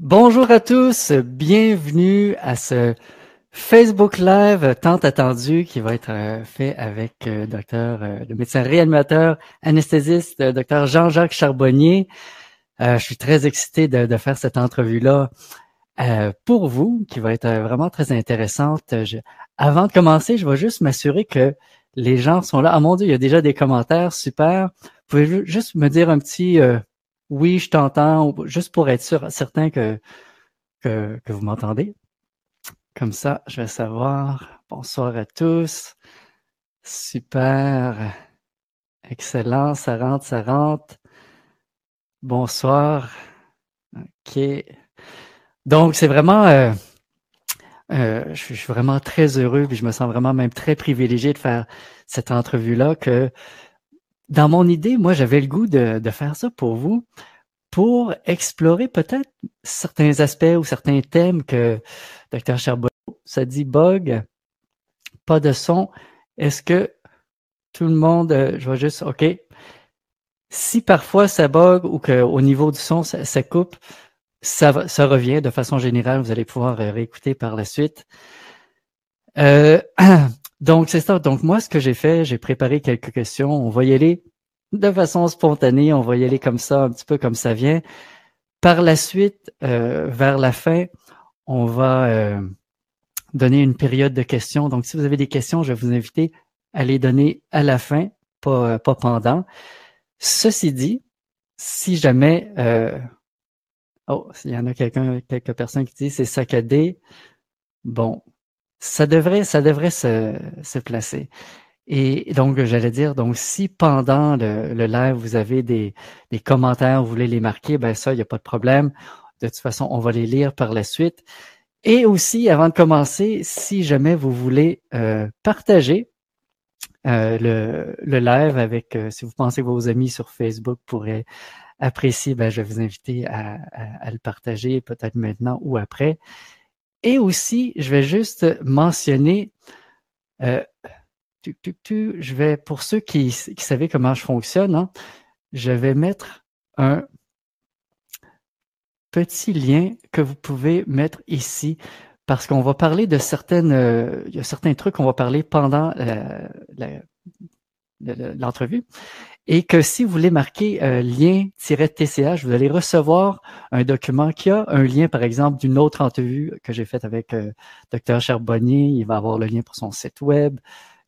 Bonjour à tous, bienvenue à ce Facebook Live tant attendu qui va être euh, fait avec euh, docteur, euh, le médecin réanimateur, anesthésiste, docteur Jean-Jacques Charbonnier. je suis très excité de, faire cette entrevue-là pour vous, qui va être vraiment très intéressante. avant de commencer, je vais juste m'assurer que les gens sont là. Ah mon Dieu, il y a déjà des commentaires, super. Vous pouvez juste me dire un petit oui, je t'entends, juste pour être sûr, certain que, que, vous m'entendez. Comme ça, je vais savoir. Bonsoir à tous. Super. Excellent. Ça rentre, ça rentre. Bonsoir. OK. Donc, c'est vraiment, euh, euh, je, suis vraiment très heureux, puis je me sens vraiment même très privilégié de faire cette entrevue-là que dans mon idée, moi, j'avais le goût de, faire ça pour vous, pour explorer peut-être certains aspects ou certains thèmes que Dr. Charbonneau, ça dit bug, pas de son. Est-ce que tout le monde, euh, je vois juste, OK. Si parfois ça bug ou qu'au niveau du son, ça, coupe, ça, ça revient de façon générale. Vous allez pouvoir euh, réécouter par la suite. Euh, Donc, c'est ça. Donc, moi, ce que j'ai fait, j'ai préparé quelques questions. On va y aller de façon spontanée. On va y aller comme ça, un petit peu comme ça vient. Par la suite, euh, vers la fin, on va euh, donner une période de questions. Donc, si vous avez des questions, je vais vous inviter à les donner à la fin, pas, euh, pas pendant. Ceci dit, si jamais... oh, il y en a quelqu'un, quelques personnes qui disent c'est saccadé. Bon, ça devrait, ça devrait se, se placer. Et donc, j'allais dire, donc si pendant le, le, live, vous avez des, des commentaires, vous voulez les marquer, ben ça, il n'y a pas de problème. De toute façon, on va les lire par la suite. Et aussi, avant de commencer, si jamais vous voulez euh, partager euh, le, le, live avec, euh, si vous pensez que vos amis sur Facebook pourraient apprécier, ben, je vais vous inviter à, à le partager peut-être maintenant ou après. Et aussi, je vais juste mentionner, euh, je vais, pour ceux qui, qui savaient comment je fonctionne, hein, je vais mettre un petit lien que vous pouvez mettre ici parce qu'on va parler de certaines, euh, il y a certains trucs qu'on va parler pendant l'entrevue et que si vous voulez marquer euh, lien-tch, vous allez recevoir un document qui a un lien, par exemple, d'une autre entrevue que j'ai faite avec euh, Dr Charbonnier. Il va avoir le lien pour son site web,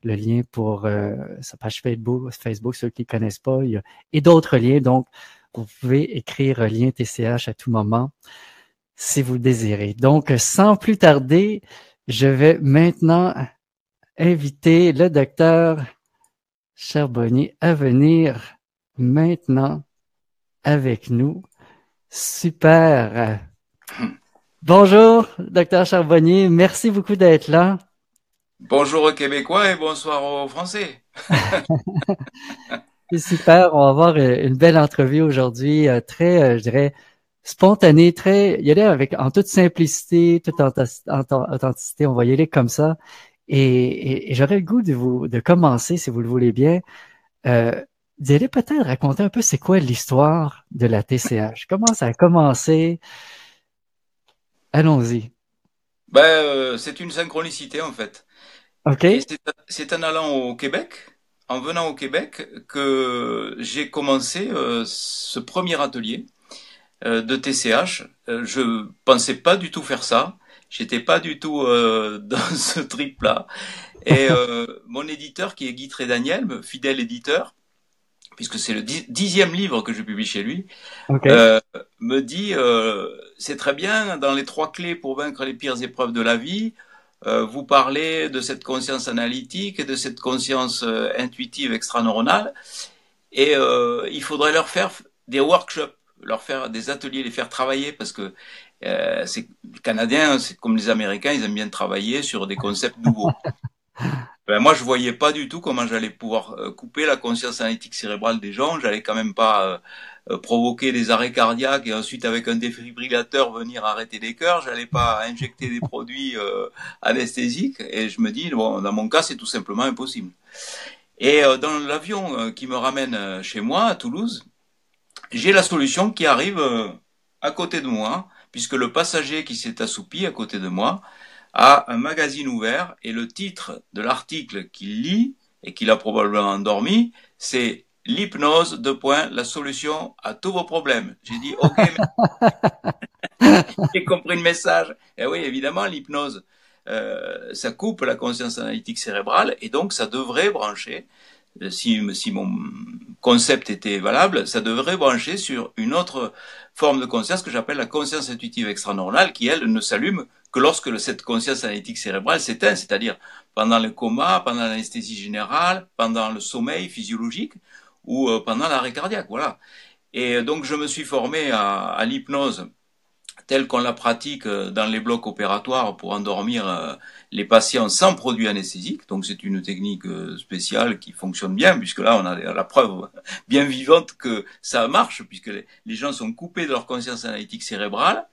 le lien pour euh, sa page Facebook, Facebook, ceux qui ne connaissent pas, il y a, et d'autres liens. Donc, vous pouvez écrire lien TCH à tout moment si vous désirez. Donc, sans plus tarder, je vais maintenant inviter le docteur Charbonnier à venir maintenant avec nous. Super. Bonjour, docteur Charbonnier. Merci beaucoup d'être là. Bonjour aux Québécois et bonsoir aux Français. C'est super. On va avoir une belle entrevue aujourd'hui, euh, très, euh, je dirais, spontanée, très, y aller avec, en toute simplicité, toute authenticité. On va y aller comme ça. Et, j'aurais le goût de vous de commencer, si vous le voulez bien, euh, allez peut-être raconter un peu c'est quoi l'histoire de la TCH. Comment ça a commencé? Allons-y. Ben, euh, c'est une synchronicité en fait. Ok. C'est en allant au Québec, en venant au Québec, que j'ai commencé euh, ce premier atelier euh, de TCH. je pensais pas du tout faire ça. J'étais pas du tout euh, dans ce trip-là. Et euh, mon éditeur, qui est Guy Daniel, fidèle éditeur, puisque c'est le dixième livre que je publie chez lui, euh, me dit euh, c'est très bien dans les trois clés pour vaincre les pires épreuves de la vie. Euh, vous parlez de cette conscience analytique et de cette conscience euh, intuitive extraneuronale, et il faudrait leur faire des workshops, leur faire des ateliers, les faire travailler parce que euh, c'est les Canadiens, c'est comme les Américains, ils aiment bien travailler sur des concepts nouveaux. ben, moi, je voyais pas du tout comment j'allais pouvoir euh, couper la conscience analytique cérébrale des gens. J'allais quand même pas euh, provoquer des arrêts cardiaques et ensuite avec un défibrillateur venir arrêter les cœurs. J'allais pas injecter des produits anesthésiques. Et je me dis, bon, dans mon cas, c'est tout simplement impossible. Et dans l'avion qui me ramène chez moi à Toulouse, j'ai la solution qui arrive à côté de moi puisque le passager qui s'est assoupi à côté de moi a un magazine ouvert et le titre de l'article qu'il lit et qu'il a probablement endormi, c'est l'hypnose, de point, la solution à tous vos problèmes. J'ai dit, ok, j'ai compris le message. Et oui, évidemment, l'hypnose, euh, ça coupe la conscience analytique cérébrale et donc ça devrait brancher, si, si mon concept était valable, ça devrait brancher sur une autre forme de conscience que j'appelle la conscience intuitive extranormale qui, elle, ne s'allume que lorsque cette conscience analytique cérébrale s'éteint, c'est-à-dire pendant le coma, pendant l'anesthésie générale, pendant le sommeil physiologique ou euh, pendant l'arrêt cardiaque. Voilà. Et donc je me suis formé à, à l'hypnose telle qu'on la pratique euh, dans les blocs opératoires pour endormir euh, les patients sans produit anesthésique. Donc c'est une technique spéciale qui fonctionne bien, puisque là on a la preuve bien vivante que ça marche, puisque les gens sont coupés de leur conscience analytique cérébrale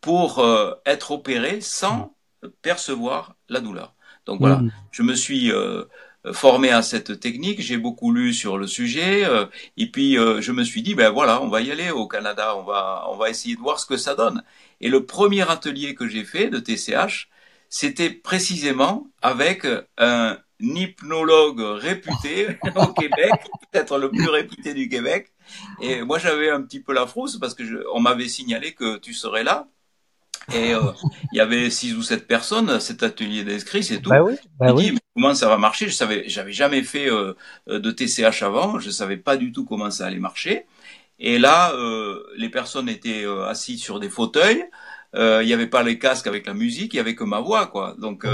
pour être opérés sans percevoir la douleur. Donc voilà, mmh. je me suis euh, formé à cette technique, j'ai beaucoup lu sur le sujet, euh, et puis euh, je me suis dit ben voilà, on va y aller au Canada, on va on va essayer de voir ce que ça donne. Et le premier atelier que j'ai fait de TCH, c'était précisément avec un hypnologue réputé au Québec, peut-être le plus réputé du Québec. Et moi j'avais un petit peu la frousse parce que je, on m'avait signalé que tu serais là. Et euh, il y avait six ou sept personnes à cet atelier d'inscrits, c'est tout. Bah oui, bah oui. comment ça va marcher? Je savais, j'avais jamais fait euh, de TCH avant, je savais pas du tout comment ça allait marcher. Et là, euh, les personnes étaient euh, assises sur des fauteuils. Il n'y avait pas les casques avec la musique, il y avait que ma voix, quoi. Donc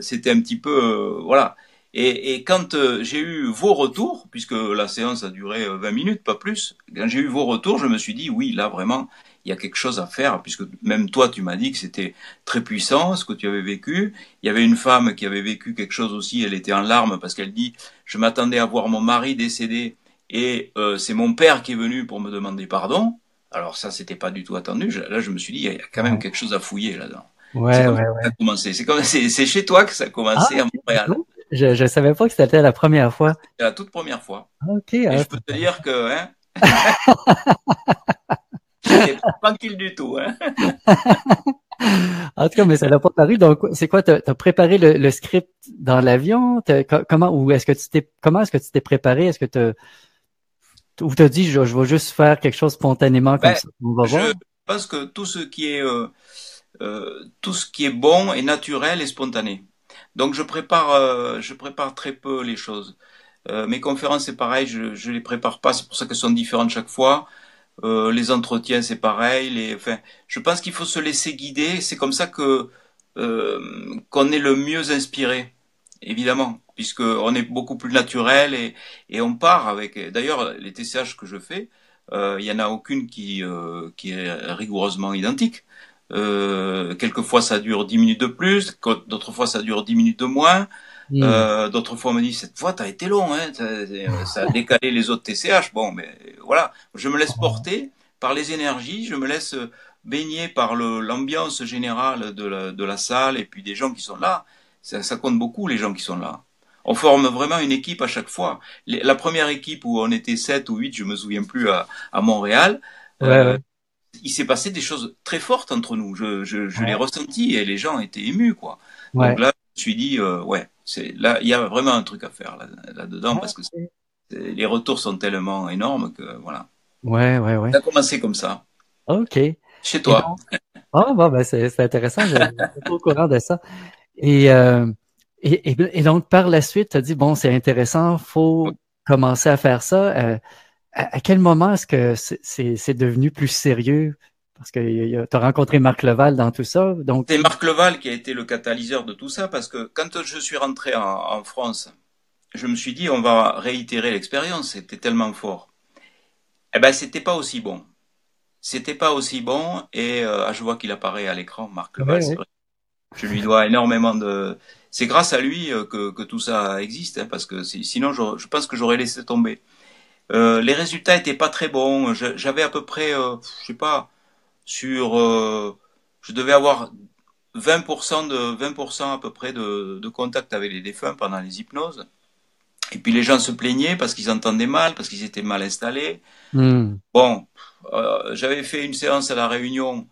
c'était un petit peu voilà. Et, et quand j'ai eu vos retours, puisque la séance a duré 20 minutes, pas plus, quand j'ai eu vos retours, je me suis dit oui, là vraiment, il y a quelque chose à faire, puisque même toi, tu m'as dit que c'était très puissant, ce que tu avais vécu. Il y avait une femme qui avait vécu quelque chose aussi, elle était en larmes parce qu'elle dit, je m'attendais à voir mon mari décédé et euh, c'est mon père qui est venu pour me demander pardon. Alors ça, c'était pas du tout attendu. là, je me suis dit, il y a quand même quelque chose à fouiller là-dedans. Ouais, ouais, ouais. Ça a commencé. C'est comme, c'est, chez toi que ça a commencé ah, à Montréal. Je, je savais pas que c'était la première fois. C'est la toute première fois. Ok. Et ah, je peux te dire que, hein, tranquille du tout. Hein? en tout cas, mais ça n'a pas paru. Donc, c'est quoi? Tu as, préparé le, le, script dans l'avion? Comment ou est-ce que tu t'es comment est-ce que tu t'es préparé? Est-ce que tu ou t'as dit je, je, vais juste faire quelque chose spontanément comme ben, ça? On va je voir? pense que tout ce qui est euh, euh, tout ce qui est bon est naturel et spontané. Donc je prépare euh, je prépare très peu les choses. Euh, mes conférences c'est pareil, je je les prépare pas, c'est pour ça qu'elles sont différentes chaque fois. Euh, les entretiens, c'est pareil. Les, enfin, je pense qu'il faut se laisser guider. C'est comme ça que qu'on est le mieux inspiré, évidemment, puisque on est beaucoup plus naturel et, on part avec. D'ailleurs, les TCH que je fais, il y en a aucune qui est rigoureusement identique. Euh, quelquefois ça dure dix minutes de plus, d'autres fois ça dure dix minutes de moins. Hmm. Euh, D'autres fois, on me dit cette fois, t'as été long, hein, ça a décalé les autres TCH. Bon, mais voilà, je me laisse porter par les énergies, je me laisse baigner par l'ambiance générale de la, de la, salle et puis des gens qui sont là. Ça, ça, compte beaucoup les gens qui sont là. On forme vraiment une équipe à chaque fois. Les, la première équipe où on était 7 ou 8, je me souviens plus, à, à Montréal, ouais, euh, ouais. Il s'est passé des choses très fortes entre nous. Je, je, je l'ai ressenti et les gens étaient émus, quoi. Ouais. Donc là, je me suis dit, euh, ouais, c'est là, il y a vraiment un truc à faire là, là dedans parce que les retours sont tellement énormes que voilà. Ouais, ouais, ouais. Ça a commencé comme ça. Ok. Chez toi. Ah bon, ben c'est intéressant. Je suis pas au courant de ça. Et, euh, et, et, et, donc par la suite, tu as dit bon, c'est intéressant, faut commencer à faire ça. Euh, à, à, quel moment est-ce que c'est devenu plus sérieux? Parce que tu as rencontré Marc Leval dans tout ça. Donc... C'est Marc Leval qui a été le catalyseur de tout ça, parce que quand je suis rentré en, en France, je me suis dit, on va réitérer l'expérience, c'était tellement fort. Eh ben, c'était pas aussi bon. C'était pas aussi bon, et euh, je vois qu'il apparaît à l'écran, Marc Leval, c'est ouais. vrai. Je lui dois énormément de... C'est grâce à lui euh, que, que tout ça existe, hein, parce que sinon, je, je pense que j'aurais laissé tomber. Euh, les résultats étaient pas très bons. J'avais à peu près, euh, je sais pas, sur, euh, je devais avoir 20% de 20% à peu près de, de, contact avec les défunts pendant les hypnoses. Et puis les gens se plaignaient parce qu'ils entendaient mal, parce qu'ils étaient mal installés. Mm. Bon, euh, j'avais fait une séance à la Réunion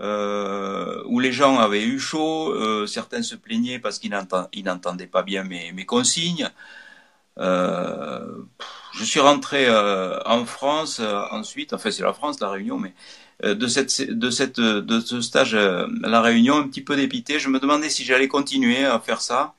euh, où les gens avaient eu chaud, euh, certains se plaignaient parce qu'ils n'entendaient pas bien mes, mes consignes. Euh, je suis rentré euh, en France euh, ensuite, enfin c'est la France, la Réunion, mais de cette de cette de ce stage la Réunion, un petit peu dépité. Je me demandais si j'allais continuer à faire ça.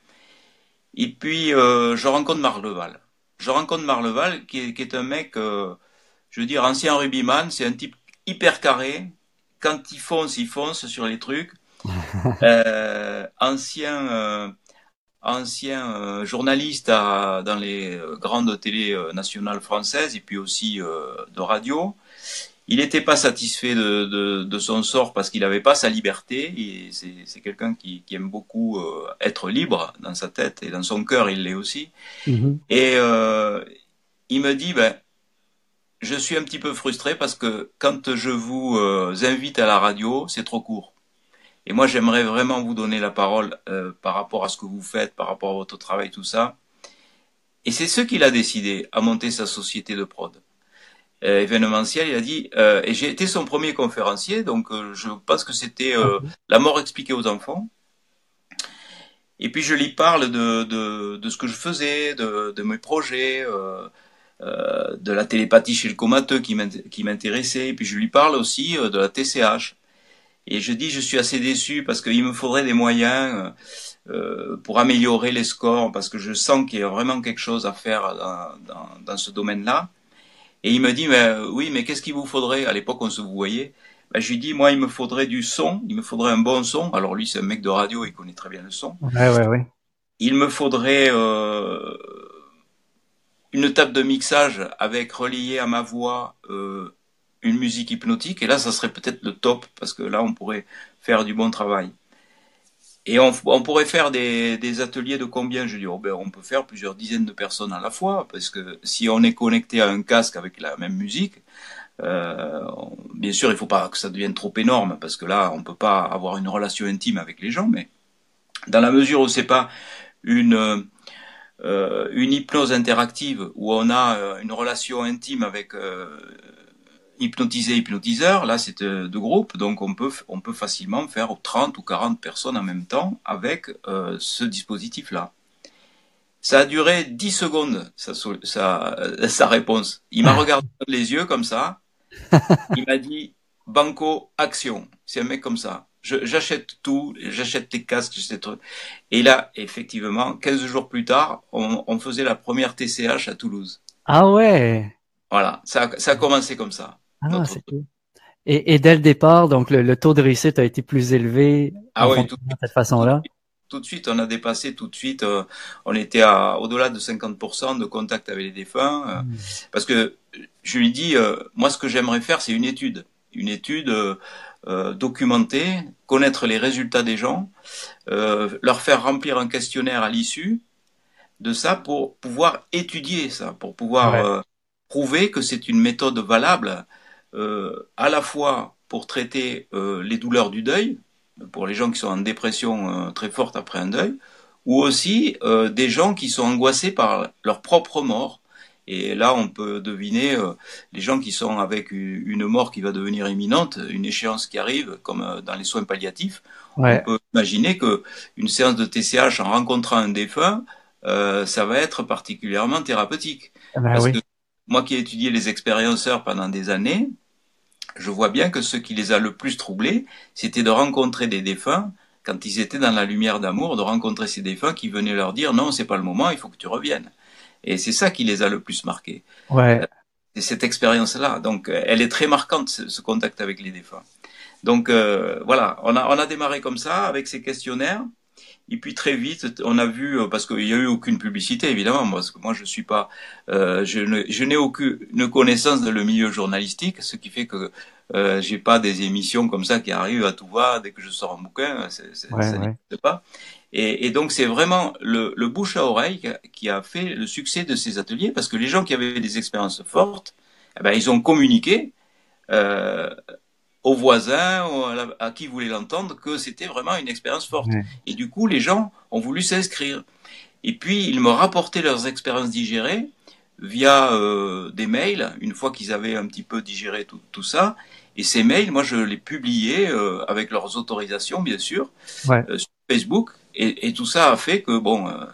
Et puis je rencontre Marleval. Je rencontre Marleval, qui est, qui est un mec, je veux dire, ancien rugbyman. C'est un type hyper carré, quand il fonce, il fonce sur les trucs. euh, ancien euh, ancien euh, journaliste à, dans les euh, grandes télés euh, nationales françaises et puis aussi de radio. Il n'était pas satisfait de, de, de, son sort parce qu'il n'avait pas sa liberté. C'est quelqu'un qui, qui, aime beaucoup être libre dans sa tête et dans son cœur, il l'est aussi. Mm-hmm. Et il me dit, ben, je suis un petit peu frustré parce que quand je vous invite à la radio, c'est trop court. Et moi, j'aimerais vraiment vous donner la parole euh, par rapport à ce que vous faites, par rapport à votre travail, tout ça. Et c'est ce qu'il a décidé à monter sa société de prod. Euh, événementiel, il a dit, euh, et j'ai été son premier conférencier, donc je pense que c'était la mort expliquée aux enfants. Et puis je lui parle de, de, de ce que je faisais, de, de mes projets, euh, de la télépathie chez le comateux qui m'intéressait, et puis je lui parle aussi euh, de la TCH. Et je dis, je suis assez déçu parce qu'il me faudrait des moyens euh, pour améliorer les scores, parce que je sens qu'il y a vraiment quelque chose à faire dans, dans, dans ce domaine-là. Et il me dit, mais oui, mais qu'est-ce qu'il vous faudrait? À l'époque, on se voyait. Ben, je lui dis, moi, il me faudrait du son, il me faudrait un bon son. Alors lui, c'est un mec de radio, il connaît très bien le son. Ouais, ouais, ouais. Il me faudrait euh, une table de mixage avec relié à ma voix euh, une musique hypnotique, et là, ça serait peut-être le top, parce que là, on pourrait faire du bon travail. Et on, pourrait faire des, ateliers de combien Je dis, oh ben, on peut faire plusieurs dizaines de personnes à la fois, parce que si on est connecté à un casque avec la même musique, euh, bien sûr, il faut pas que ça devienne trop énorme, parce que là, on peut pas avoir une relation intime avec les gens, mais dans la mesure où c'est pas une euh, une hypnose interactive où on a euh, une relation intime avec hypnotisé hypnotiseur, là c'est de groupe, donc on peut on peut facilement faire 30 ou 40 personnes en même temps avec ce dispositif-là. Ça a duré 10 secondes sa, sa, sa réponse. Il m'a regardé dans les yeux comme ça. Il m'a dit Banco Action. C'est un mec comme ça j'achète tout, j'achète tes casques, j'achète trucs. Et là, effectivement, 15 jours plus tard, on, on, faisait la première TCH à Toulouse. Ah ouais. Voilà, ça, ça a commencé comme ça. Ah, et, et, dès le départ, donc le, taux de réussite a été plus élevé ah ouais, de cette façon-là? Tout de suite, on a dépassé tout de suite. Euh, on était à au-delà de 50% de contact avec les défunts, euh, hmm. parce que je lui dis, euh, moi, ce que j'aimerais faire, c'est une étude, une étude euh, documenter, connaître les résultats des gens, euh, leur faire remplir un questionnaire à l'issue de ça pour pouvoir étudier ça, pour pouvoir euh, prouver que c'est une méthode valable à la fois pour traiter les douleurs du deuil, pour les gens qui sont en dépression très forte après un deuil, ou aussi des gens qui sont angoissés par leur propre mort et là, on peut deviner euh, les gens qui sont avec une mort qui va devenir imminente, une échéance qui arrive, comme euh, dans les soins palliatifs. On peut imaginer que une séance de TCH en rencontrant un défunt, euh, ça va être particulièrement thérapeutique. Ah bah Parce que moi qui ai étudié les expérienceurs pendant des années, je vois bien que ce qui les a le plus troublés, c'était de rencontrer des défunts quand ils étaient dans la lumière d'amour, de rencontrer ces défunts qui venaient leur dire non, c'est pas le moment, il faut que tu reviennes. Et c'est ça qui les a le plus marqués. Ouais. C'est cette expérience-là. Donc, euh, elle est très marquante, ce, contact avec les défunts. Donc, euh, voilà, on a, on a démarré comme ça, avec ces questionnaires. Et puis très vite, on a vu euh, parce qu'il n'y a eu aucune publicité évidemment, parce que moi je suis pas, euh, je, n'ai aucune connaissance de le milieu journalistique, ce qui fait que euh, j'ai pas des émissions comme ça qui arrivent à tout va dès que je sors un bouquin, ça n'existe pas. Et, et donc c'est vraiment le, le, bouche à oreille qui a fait le succès de ces ateliers, parce que les gens qui avaient des expériences fortes, eh ben, ils ont communiqué. Euh, aux voisins, à, qui voulaient l'entendre, que c'était vraiment une expérience forte. Et du coup, les gens ont voulu s'inscrire. Et puis, ils me rapportaient leurs expériences digérées via euh, des mails, une fois qu'ils avaient un petit peu digéré tout, tout ça. Et ces mails, moi, je les publiais euh, avec leurs autorisations, bien sûr, Ouais. euh, sur Facebook. Et, et tout ça a fait que, bon, euh,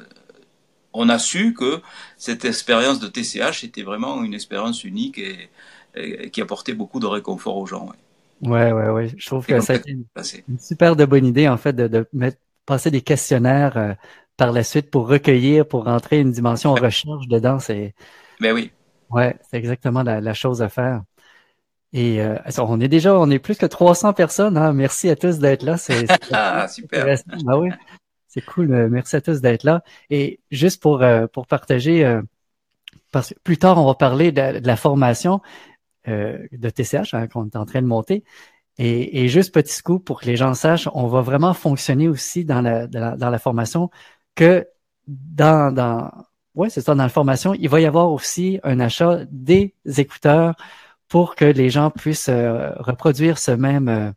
on a su que cette expérience de TCH était vraiment une expérience unique et, et qui apportait beaucoup de réconfort aux gens. ouais. Ouais, ouais, ouais. Je trouve que ça a ça, été une, super de bonne idée, en fait, de, de mettre, passer des questionnaires euh, par la suite pour recueillir, pour rentrer une dimension recherche dedans. C'est, Mais oui, ouais, c'est exactement la, la chose à faire. Et euh, on est déjà, on est plus que 300 personnes. Hein. Merci à tous d'être là. C'est ah, super. Ben oui, c'est cool. Euh, Merci à tous d'être là. Et juste pour euh, pour partager, euh, parce que plus tard on va parler de, de la formation euh, de TCH hein, qu'on est en train de monter. Et, et juste petit scoop pour que les gens sachent, on va vraiment fonctionner aussi dans la, dans la, dans la formation que dans, dans ouais, c'est ça, dans la formation, il va y avoir aussi un achat des écouteurs pour que les gens puissent euh, reproduire ce même euh,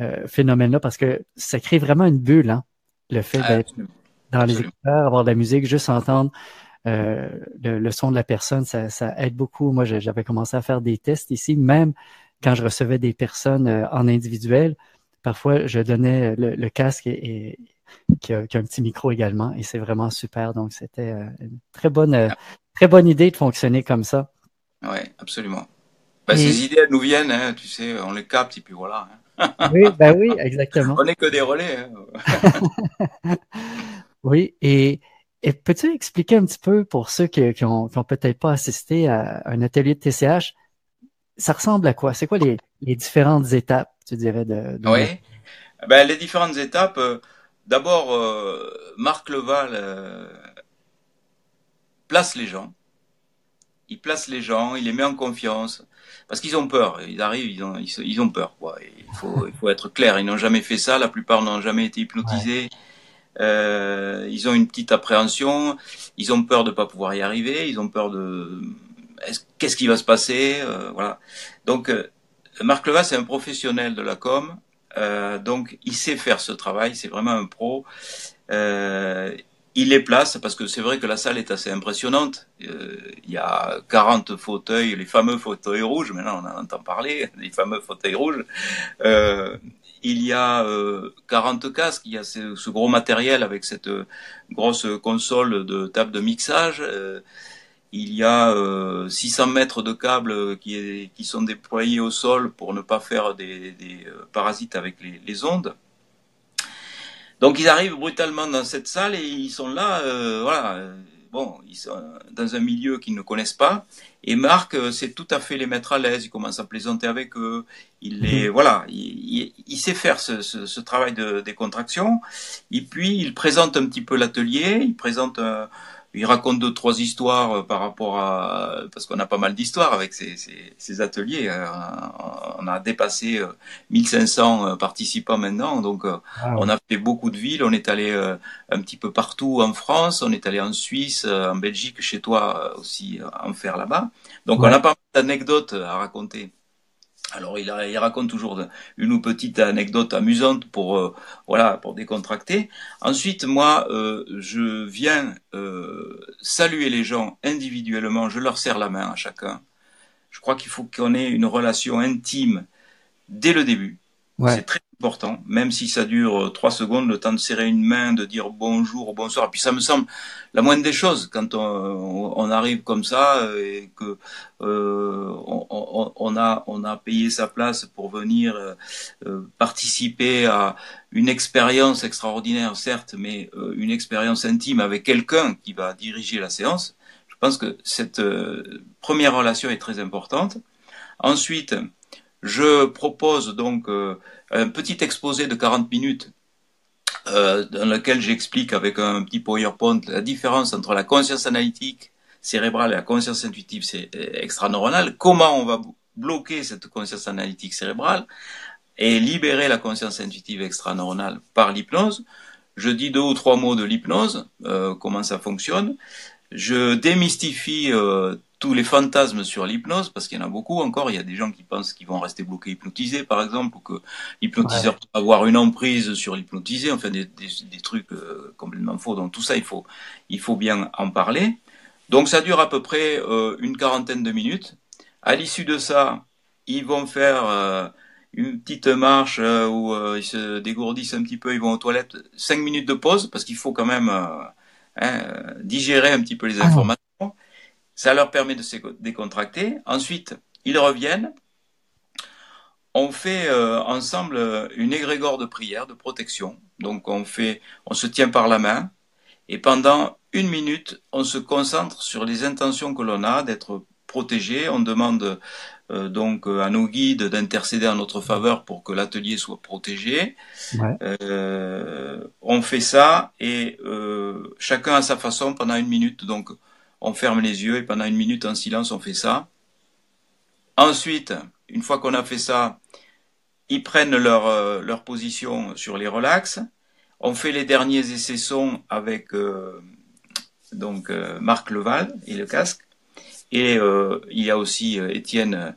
euh, phénomène-là parce que ça crée vraiment une bulle, hein, le fait Ah, d'être dans les écouteurs, avoir de la musique, juste entendre euh, le, le son de la personne, ça, ça aide beaucoup. Moi, j'avais commencé à faire des tests ici, même quand je recevais des personnes euh, en individuel. Parfois, je donnais le, le casque et, et qui, a, qui a un petit micro également, et c'est vraiment super. Donc, c'était euh, une très bonne, très bonne idée de fonctionner comme ça. Ouais, absolument. Ben, Et- Ces idées, elles nous viennent, hein, tu sais, on les capte et puis voilà. hein. Oui, ben oui, exactement. On n'est que des relais. hein. Oui, et, et peux-tu expliquer un petit peu pour ceux qui, qui ont, qui ont peut-être pas assisté à un atelier de TCH, ça ressemble à quoi? C'est quoi les, les différentes étapes, tu dirais, de, de- Oui. Ben, les différentes étapes. euh, D'abord, euh, Marc Leval euh, place les gens. Il place les gens, il les met en confiance. Parce qu'ils ont peur. Ils arrivent, ils ont, ils, ont peur. Quoi. Il, faut, il faut être clair. Ils n'ont jamais fait ça. La plupart n'ont jamais été hypnotisés. Euh, ils ont une petite appréhension. Ils ont peur de pas pouvoir y arriver. Ils ont peur de est-ce- qu'est-ce qui va se passer. euh, voilà. Donc, euh, Marc Leval, c'est un professionnel de la com. Euh, donc, il sait faire ce travail. C'est vraiment un pro. Euh, il les place parce que c'est vrai que la salle est assez impressionnante. Euh, il y a 40 fauteuils, les fameux fauteuils rouges. Maintenant, on en entend parler, les fameux fauteuils rouges. Euh, il y a euh, 40 casques. Il y a ce, gros matériel avec cette euh, grosse console de table de mixage. Euh, il y a euh, 600 mètres de câbles qui, sont déployés au sol pour ne pas faire des, euh, parasites avec les, les ondes. Donc ils arrivent brutalement dans cette salle et ils sont là, euh, voilà, euh, bon, ils sont dans un milieu qu'ils ne connaissent pas. Et Marc, euh, c'est tout à fait les mettre à l'aise. Il commence à plaisanter avec eux. Il les, voilà, il, il- il sait faire ce, ce- ce travail de décontraction. Et puis il présente un petit peu l'atelier. Il présente, un- il raconte deux trois histoires euh, par rapport à, parce qu'on a pas mal d'histoires avec ces, ces, ces ateliers. euh, On a dépassé euh, 1500 euh, participants maintenant, donc. Ah, on a fait beaucoup de villes, on est allé un petit peu partout en France, on est allé en Suisse, en Belgique, chez toi aussi en faire là-bas. Donc Ouais. on a pas mal d'anecdotes à raconter. Alors il, a- il raconte toujours une ou petite anecdote amusante pour euh, voilà pour décontracter. Ensuite moi euh, je viens euh, saluer les gens individuellement, je leur serre la main à chacun. Je crois qu'il faut qu'on ait une relation intime dès le début. Ouais. C'est très même si ça dure euh, trois secondes, le temps de serrer une main, de dire bonjour, bonsoir. Puis ça me semble la moindre des choses quand on, arrive comme ça euh, et que euh, on, on- a on a payé sa place pour venir participer à une expérience extraordinaire, certes, mais une expérience intime avec quelqu'un qui va diriger la séance. Je pense que cette première relation est très importante. Ensuite, je propose donc un petit exposé de 40 minutes euh, dans lequel j'explique avec un petit PowerPoint la différence entre la conscience analytique cérébrale et la conscience intuitive cé- extraneuronale, comment on va bloquer cette conscience analytique cérébrale et libérer la conscience intuitive extraneuronale par l'hypnose. Je dis deux ou trois mots de l'hypnose, euh, comment ça fonctionne. Je démystifie euh, tous les fantasmes sur l'hypnose, parce qu'il y en a beaucoup encore. Il y a des gens qui pensent qu'ils vont rester bloqués hypnotisés, par exemple, ou que l'hypnotiseur peut avoir une emprise sur l'hypnotisé, enfin des, des, des trucs euh, complètement faux. Donc tout ça, il faut, il faut bien en parler. Donc ça dure à peu près euh, une quarantaine de minutes. À l'issue de ça, ils vont faire une petite marche où ils se dégourdissent un petit peu, ils vont aux toilettes, cinq minutes de pause parce qu'il faut quand même hein, digérer un petit peu les ah informations. Ça leur permet de se décontracter. Ensuite, ils reviennent. On fait ensemble une égrégore de prière, de protection. Donc on fait, on se tient par la main et pendant une minute, on se concentre sur les intentions que l'on a d'être protégé. On demande euh, donc à nos guides d'intercéder en notre faveur pour que l'atelier soit protégé. Euh, on fait ça et euh, chacun à sa façon pendant une minute. Donc on ferme les yeux et pendant une minute en silence on fait ça. Ensuite, une fois qu'on a fait ça, ils prennent leur, leur position sur les relax. On fait les derniers essais sons avec donc euh, Marc Leval et le casque. Et euh, il y a aussi euh, Étienne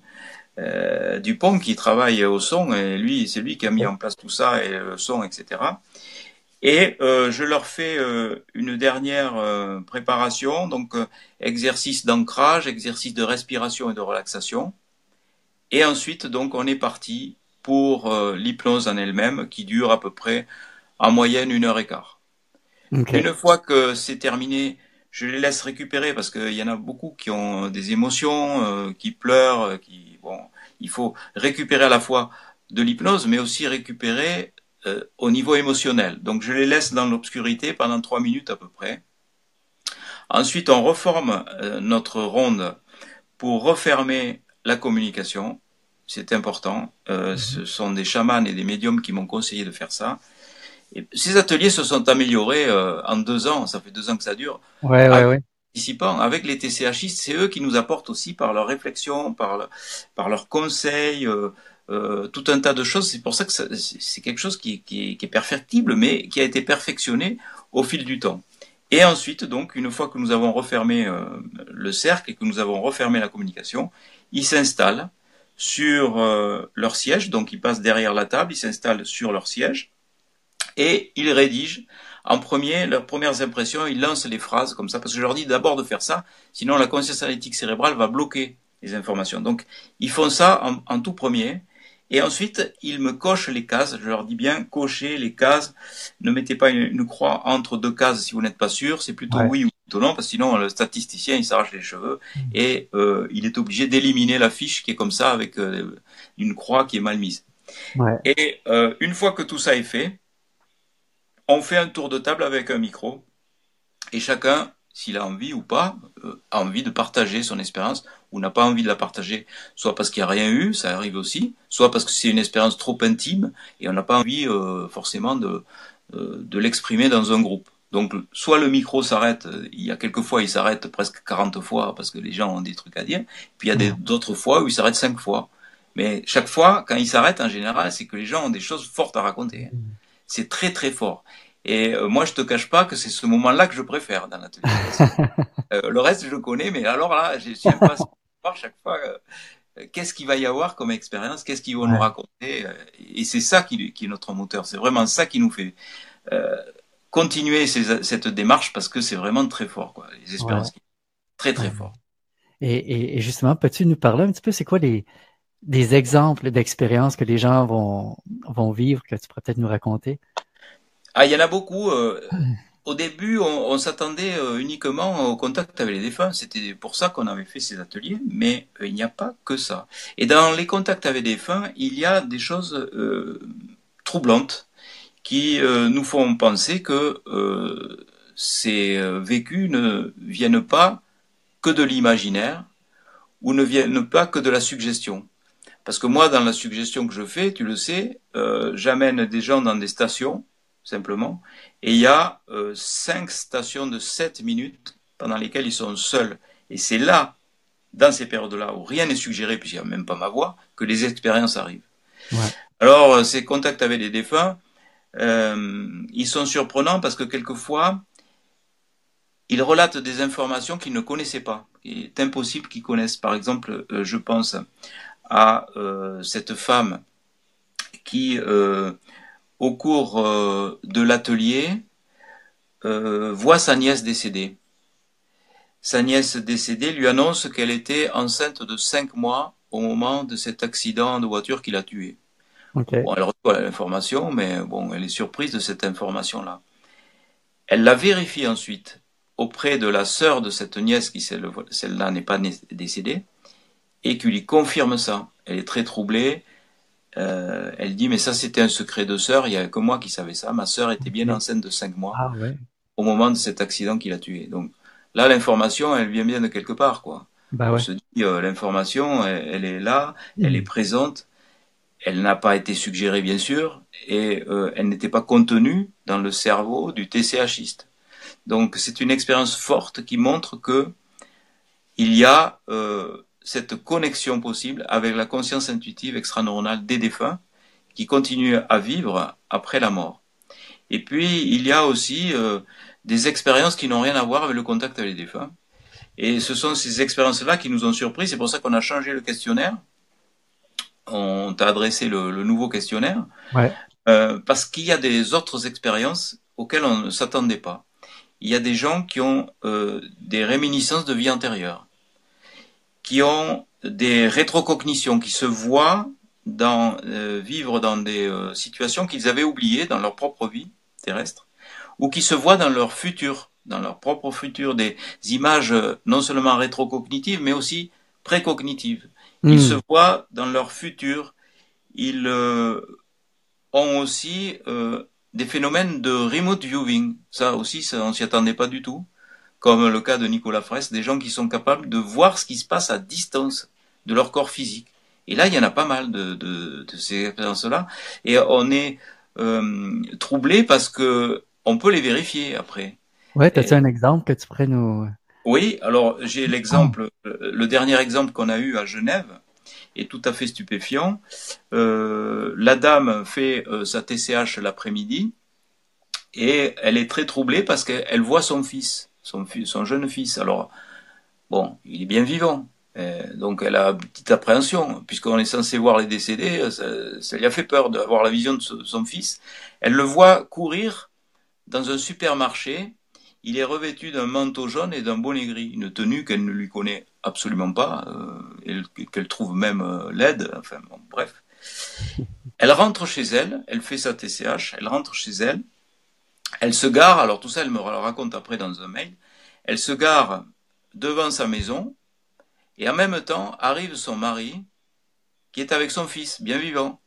Dupont qui travaille au son, et lui, c'est lui qui a mis en place tout ça, et le son, etc. Et je leur fais une dernière préparation, donc exercice d'ancrage, exercice de respiration et de relaxation. Et ensuite, donc, on est parti pour l'hypnose en elle-même, qui dure à peu près en moyenne une heure et quart. Une fois que c'est terminé, je les laisse récupérer parce qu'il y en a beaucoup qui ont des émotions, euh, qui pleurent, euh, qui bon, il faut récupérer à la fois de l'hypnose, mais aussi récupérer euh, au niveau émotionnel. Donc je les laisse dans l'obscurité pendant trois minutes à peu près. Ensuite, on reforme notre ronde pour refermer la communication. C'est important. Mhm. Ce sont des chamans et des médiums qui m'ont conseillé de faire ça ces ateliers se sont améliorés euh, en deux ans, ça fait deux ans que ça dure. Ouais, ouais, ouais. Avec les TCHI, c'est eux qui nous apportent aussi par leur réflexion, par, par leurs conseils, euh, euh, tout un tas de choses. C'est pour ça que c'est quelque chose qui, est perfectible, mais qui a été perfectionné au fil du temps. Et ensuite, donc, une fois que nous avons refermé euh, le cercle et que nous avons refermé la communication, ils s'installent sur euh, leur siège, donc ils passent derrière la table, ils s'installent sur leur siège, et ils rédigent en premier leurs premières impressions, ils lancent les phrases comme ça, parce que je leur dis d'abord de faire ça, sinon la conscience analytique cérébrale va bloquer les informations. Donc ils font ça en, tout premier, et ensuite ils me cochent les cases, je leur dis bien cochez les cases, ne mettez pas une, croix entre deux cases si vous n'êtes pas sûr, c'est plutôt oui ou plutôt non, parce que sinon le statisticien il s'arrache les cheveux, mmh. et euh, il est obligé d'éliminer la fiche qui est comme ça avec euh, une croix qui est mal mise. Et euh, une fois que tout ça est fait, on fait un tour de table avec un micro et chacun, s'il a envie ou pas, euh, a envie de partager son expérience ou n'a pas envie de la partager, soit parce qu'il n'y a rien eu, ça arrive aussi, soit parce que c'est une expérience trop intime et on n'a pas envie euh, forcément de, euh, de l'exprimer dans un groupe. Donc soit le micro s'arrête, il y a quelques fois il s'arrête presque 40 fois parce que les gens ont des trucs à dire, puis il y a d'autres fois où il s'arrête 5 fois. Mais chaque fois, quand il s'arrête, en général, c'est que les gens ont des choses fortes à raconter. Mmh. C'est très très fort. Et euh, moi, je te cache pas que c'est ce moment-là que je préfère dans l'atelier. euh, le reste, je connais, mais alors là, je suis impatient voir chaque fois euh, qu'est-ce qu'il va y avoir comme expérience, qu'est-ce qu'ils vont nous raconter. Euh, et c'est ça qui, qui, est notre moteur. C'est vraiment ça qui nous fait continuer ces, cette démarche parce que c'est vraiment très fort, quoi. Les expériences, très très fort. Et, et, justement, peux-tu nous parler un petit peu, c'est quoi les des exemples d'expériences que les gens vont, vont vivre que tu pourrais peut-être nous raconter? Ah, il y en a beaucoup. Euh, au début, on, s'attendait euh, uniquement au contact avec les défunts. C'était pour ça qu'on avait fait ces ateliers, mais euh, il n'y a pas que ça. Et dans les contacts avec les défunts, il y a des choses troublantes qui nous font penser que ces vécus ne viennent pas que de l'imaginaire ou ne viennent pas que de la suggestion. Parce que moi, dans la suggestion que je fais, tu le sais, j'amène des gens dans des stations simplement. Et il y a euh, cinq stations de 7 minutes pendant lesquelles ils sont seuls. Et c'est là, dans ces périodes-là, où rien n'est suggéré, puisqu'il n'y a même pas ma voix, que les expériences arrivent. Alors, euh, ces contacts avec les défunts, euh, ils sont surprenants parce que quelquefois, ils relatent des informations qu'ils ne connaissaient pas. Il est impossible qu'ils connaissent. Par exemple, je pense à cette femme qui au cours euh, de l'atelier, euh, voit sa nièce décédée. Sa nièce décédée lui annonce qu'elle était enceinte de cinq mois au moment de cet accident de voiture qui l'a tué. Okay. Bon, elle reçoit l'information, mais bon, elle est surprise de cette information-là. Elle la vérifie ensuite auprès de la sœur de cette nièce qui, celle-là, n'est pas décédée, et qui lui confirme ça. Elle est très troublée. Euh, elle dit, mais ça, c'était un secret de sœur, il n'y avait que moi qui savais ça. Ma sœur était bien enceinte de cinq mois Ah ouais. au moment de cet accident qui l'a tuée. Donc là, l'information, elle vient bien de quelque part, quoi. Bah On ouais. se dit, euh, l'information, elle, elle est là, elle est présente, elle n'a pas été suggérée, bien sûr, et euh, elle n'était pas contenue dans le cerveau du TCHiste. Donc c'est une expérience forte qui montre que il y a euh, cette connexion possible avec la conscience intuitive extraneuronale des défunts qui continuent à vivre après la mort. Et puis il y a aussi euh, des expériences qui n'ont rien à voir avec le contact avec les défunts. Et ce sont ces expériences-là qui nous ont surpris. C'est pour ça qu'on a changé le questionnaire. On t'a adressé le, le nouveau questionnaire. Ouais. Euh, parce qu'il y a des autres expériences auxquelles on ne s'attendait pas. Il y a des gens qui ont euh, des réminiscences de vie antérieure, qui ont des rétrocognitions, qui se voient dans, euh, vivre dans des euh, situations qu'ils avaient oubliées dans leur propre vie terrestre, ou qui se voient dans leur futur, dans leur propre futur, des images euh, non seulement rétrocognitives, mais aussi précognitives. Ils Mm. se voient dans leur futur, ils euh, ont aussi euh, des phénomènes de remote viewing. Ça aussi, ça, on s'y attendait pas du tout. Comme le cas de Nicolas Fraisse, des gens qui sont capables de voir ce qui se passe à distance de leur corps physique. Et là, il y en a pas mal de, de, de ces expériences-là. Et on est euh, troublé parce que on peut les vérifier après. Ouais, t'as-tu Et- un exemple que tu pourrais nous... Oui, alors j'ai l'exemple, le dernier exemple qu'on a eu à Genève est tout à fait stupéfiant. Euh, la dame fait euh, sa TCH l'après-midi et elle est très troublée parce qu'elle voit son fils, son, jeune fils. Alors, bon, il est bien vivant. Euh, donc elle a une petite appréhension, puisqu'on est censé voir les décédés, euh, ça, lui a fait peur d'avoir la vision de so- son fils. Elle le voit courir dans un supermarché il est revêtu d'un manteau jaune et d'un bonnet gris, une tenue qu'elle ne lui connaît absolument pas, euh, et qu'elle trouve même euh, laide, enfin bon, bref. Elle rentre chez elle, elle fait sa TCH, elle rentre chez elle, elle se gare, alors tout ça elle me le raconte après dans un mail, elle se gare devant sa maison, et en même temps arrive son mari, qui est avec son fils, bien vivant.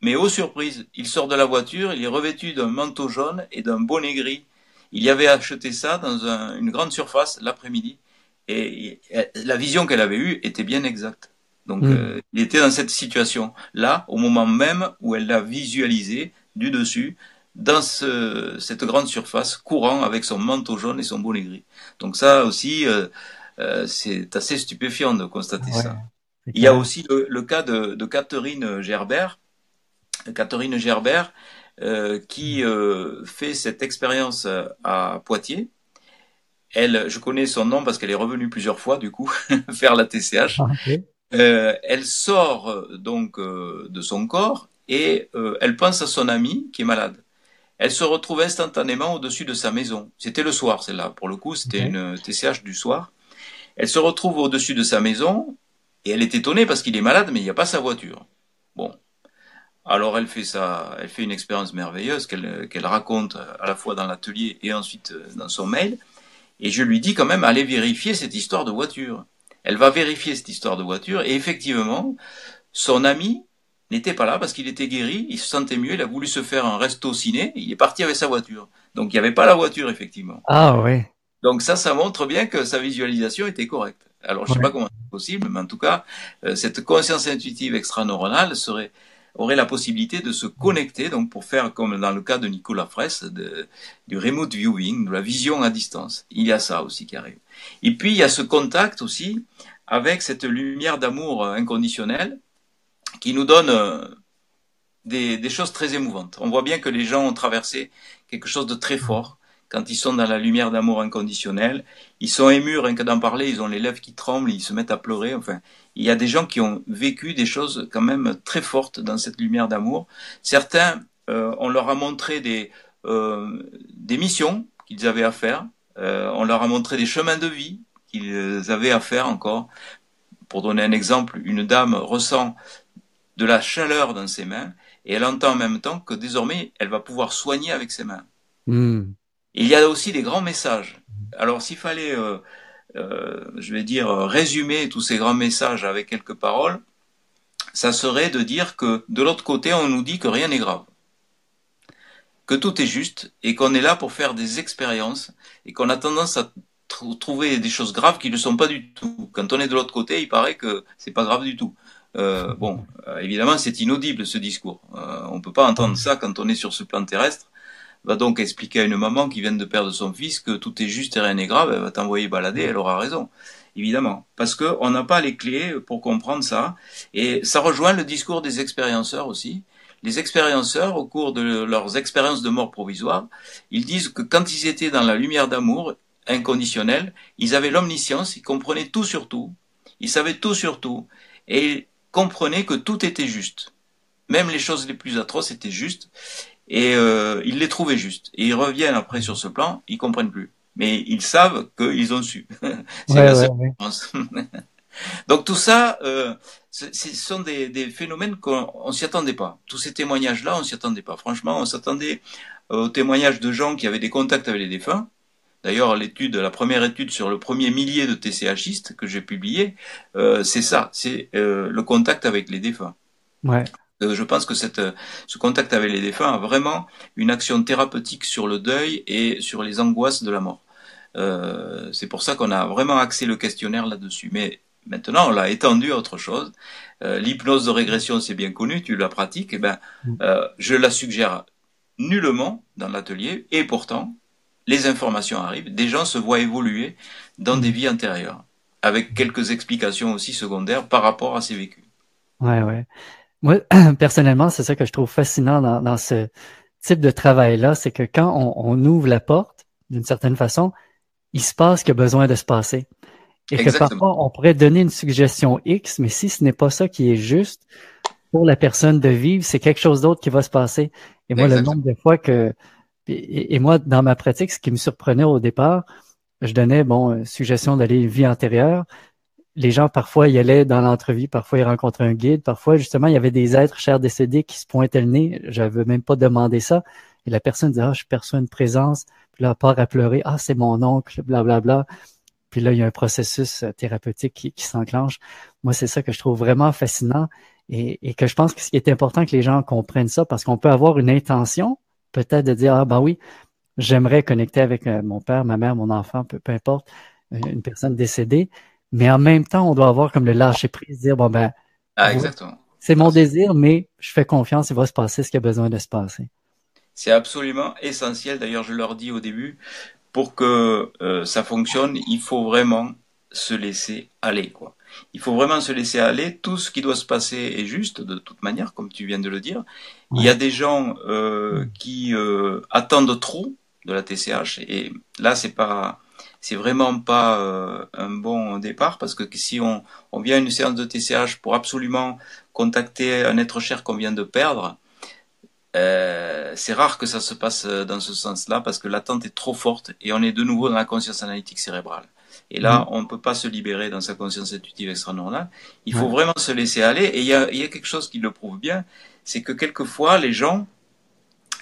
Mais aux surprises, il sort de la voiture, il est revêtu d'un manteau jaune et d'un bonnet gris. Il y avait acheté ça dans un- une grande surface l'après-midi. Et, et la vision qu'elle avait eue était bien exacte. Donc, Mm. euh, il était dans cette situation-là, au moment même où elle l'a visualisé du dessus, dans ce- cette grande surface, courant avec son manteau jaune et son bonnet gris. Donc ça aussi, euh, euh, c'est assez stupéfiant de constater Ouais, ça. Il y a aussi le, le cas de, de Catherine Gerbert, Catherine Gerbert, euh, qui euh, fait cette expérience à Poitiers. Elle, je connais son nom parce qu'elle est revenue plusieurs fois, du coup, faire la TCH. Ah. Euh, elle sort donc euh, de son corps et euh, elle pense à son amie qui est malade. Elle se retrouve instantanément au-dessus de sa maison. C'était le soir, celle-là. Pour le coup, c'était une TCH du soir. Elle se retrouve au-dessus de sa maison et elle est étonnée parce qu'il est malade, mais il n'y a pas sa voiture. Bon. Alors elle fait ça, elle fait une expérience merveilleuse qu'elle qu'elle raconte à la fois dans l'atelier et ensuite euh, dans son mail. Et je lui dis quand même, allez vérifier cette histoire de voiture. Elle va vérifier cette histoire de voiture et effectivement, son ami n'était pas là parce qu'il était guéri, il se sentait mieux, il a voulu se faire un resto ciné, il est parti avec sa voiture. Donc il n'y avait pas la voiture effectivement. Ah ouais. Donc ça, ça montre bien que sa visualisation était correcte. Alors je sais Ouais. pas comment c'est possible, mais en tout cas, euh, cette conscience intuitive extraneuronale serait aurait la possibilité de se connecter, donc pour faire comme dans le cas de Nicolas Fraisse, de, du remote viewing, de la vision à distance. Il y a ça aussi qui arrive. Et puis il y a ce contact aussi avec cette lumière d'amour inconditionnel qui nous donne euh, des, choses très émouvantes. On voit bien que les gens ont traversé quelque chose de très fort quand ils sont dans la lumière d'amour inconditionnel. Ils sont émus, rien que d'en parler, ils ont les lèvres qui tremblent, ils se mettent à pleurer. Enfin, il y a des gens qui ont vécu des choses quand même très fortes dans cette lumière d'amour. Certains, euh, on leur a montré des, euh, des missions qu'ils avaient à faire. On leur a montré des chemins de vie qu'ils avaient à faire encore pour donner un exemple, une dame ressent de la chaleur dans ses mains et elle entend en même temps que désormais elle va pouvoir soigner avec ses mains. Hmm. Il y a aussi des grands messages. Alors s'il fallait, euh, euh, je vais dire, résumer tous ces grands messages avec quelques paroles, ça serait de dire que de l'autre côté, on nous dit que rien n'est grave, que tout est juste et qu'on est là pour faire des expériences et qu'on a tendance à trouver des choses graves qui ne sont pas du tout. Quand on est de l'autre côté, il paraît que c'est pas grave du tout. Euh, bon, euh, évidemment, c'est inaudible ce discours. Euh, on peut pas entendre ça quand on est sur ce plan terrestre. Va donc expliquer à une maman qui vient de perdre son fils que tout est juste et rien n'est grave. Elle va t'envoyer balader. Elle aura raison, évidemment, parce que on n'a pas les clés pour comprendre ça. Et ça rejoint le discours des expérienceurs aussi. Les expérienceurs, au cours de leurs expériences de mort provisoire, ils disent que quand ils étaient dans la lumière d'amour inconditionnel, ils avaient l'omniscience, ils comprenaient tout sur tout, ils savaient tout sur tout, et comprenaient que tout était juste. Même les choses les plus atroces étaient justes, et euh, ils les trouvaient justes. Et ils reviennent après sur ce plan, ils comprennent plus. Mais ils savent qu'ils ont su. C'est la seule Donc tout ça, euh, ce sont des, des phénomènes qu'on s'y attendait pas. Tous ces témoignages-là, on s'y attendait pas. Franchement, on s'attendait aux témoignages de gens qui avaient des contacts avec les défunts, D'ailleurs, l'étude, la première étude sur le premier millier de TCHistes que j'ai publié, euh, c'est ça, c'est euh, le contact avec les défunts. Ouais. Euh, je pense que cette, ce contact avec les défunts a vraiment une action thérapeutique sur le deuil et sur les angoisses de la mort. c'est pour ça qu'on a vraiment axé le questionnaire là-dessus. Mais maintenant, on l'a étendu à autre chose. L'hypnose de régression, c'est bien connu, tu la pratiques. Eh ben, mm. je la suggère nullement dans l'atelier, et pourtant, les informations arrivent, des gens se voient évoluer dans des vies antérieures, avec quelques explications aussi secondaires par rapport à ces vécus. Ouais, ouais. Moi, personnellement, c'est ça que je trouve fascinant dans, ce type de travail-là, c'est que quand on, ouvre la porte, d'une certaine façon, il se passe ce qu'il y a besoin de se passer. Et que parfois, on pourrait donner une suggestion X, mais si ce n'est pas ça qui est juste pour la personne de vivre, c'est quelque chose d'autre qui va se passer. Et moi, le nombre de fois que et, moi, dans ma pratique, ce qui me surprenait au départ, je donnais, bon, euh, suggestion d'aller une vie antérieure. Les gens, parfois, y allaient dans l'entrevue, parfois, ils rencontraient un guide, parfois, justement, il y avait des êtres chers décédés qui se pointaient le nez. J'avais même pas demandé ça. Et la personne disait, ah, je perçois une présence. Puis là, part à pleurer, ah, c'est mon oncle, blablabla. Bla, bla. Puis là, il y a un processus euh, thérapeutique qui, s'enclenche. Moi, c'est ça que je trouve vraiment fascinant et que je pense que ce qui est important que les gens comprennent ça parce qu'on peut avoir une intention, peut-être de dire, ah ben oui, j'aimerais connecter avec euh, mon père, ma mère, mon enfant, peu, importe, euh, une personne décédée, mais en même temps, on doit avoir comme le lâcher prise, dire, bon ben, ah, exactement. c'est mon désir, mais je fais confiance, il va se passer ce qui a besoin de se passer. C'est absolument essentiel, d'ailleurs je leur dis au début, pour que euh, ça fonctionne, il faut vraiment se laisser aller. quoi. Il faut vraiment se laisser aller. Tout ce qui doit se passer est juste, de toute manière, comme tu viens de le dire. Il y a des gens euh, qui euh, attendent trop de la TCH, et là, c'est pas, c'est vraiment pas euh, un bon départ parce que si on, on vient à une séance de TCH pour absolument contacter un être cher qu'on vient de perdre, euh, c'est rare que ça se passe dans ce sens-là parce que l'attente est trop forte et on est de nouveau dans la conscience analytique cérébrale. Et là, mm. on ne peut pas se libérer dans sa conscience intuitive extra-normale. Il faut vraiment se laisser aller. Et il y a, quelque chose qui le prouve bien, c'est que quelquefois, les gens,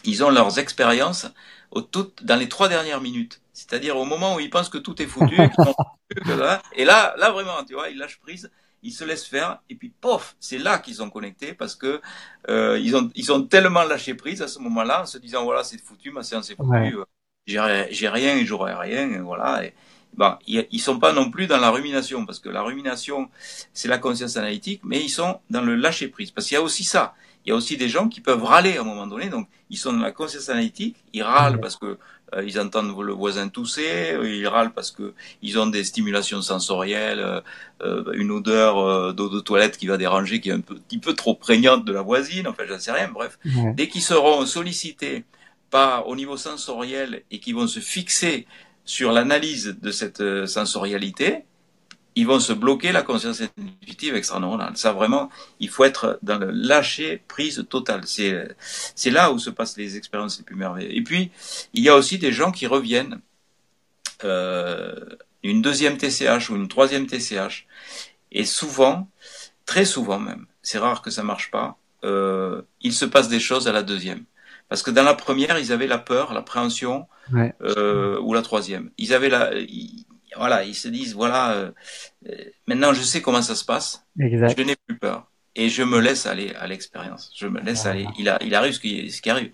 ils ont leurs expériences au tout, dans les trois dernières minutes. C'est-à-dire au moment où ils pensent que tout est foutu. et là, là vraiment, tu vois, ils lâchent prise ils se laissent faire et puis pof, c'est là qu'ils ont connecté parce que euh, ils ont ils ont tellement lâché prise à ce moment-là en se disant voilà c'est foutu, ma séance est foutue, euh, j'ai rien et j'aurai rien, voilà. Et, bon, ils, sont pas non plus dans la rumination, parce que la rumination, c'est la conscience analytique, mais ils sont dans le lâcher prise. Parce qu'il y a aussi ça. Il y a aussi des gens qui peuvent râler à un moment donné. Donc, ils sont dans la conscience analytique, ils râlent parce que euh, ils entendent le voisin tousser, ils râlent parce que ils ont des stimulations sensorielles, euh, euh, une odeur d'eau de toilette qui va déranger, qui est un petit peu trop prégnante de la voisine. Enfin, j'en sais rien. Bref, dès qu'ils seront sollicités pas au niveau sensoriel et qui vont se fixer sur l'analyse de cette euh, sensorialité, ils vont se bloquer la conscience intuitive extra-neuronale. Ça vraiment, il faut être dans le lâcher prise totale. C'est c'est là où se passent les expériences les plus merveilleuses. Et puis il y a aussi des gens qui reviennent euh, une deuxième TCH ou une troisième TCH Et souvent, très souvent même, c'est rare que ça marche pas, euh, il se passe des choses à la deuxième. Parce que dans la première, ils avaient la peur, l'appréhension, euh, ou la troisième. Ils avaient la, voilà, ils se disent voilà, euh, maintenant je sais comment ça se passe, je n'ai plus peur et je me laisse aller à l'expérience. Je me laisse aller. Il, a, il arrive ce qui, ce qui arrive.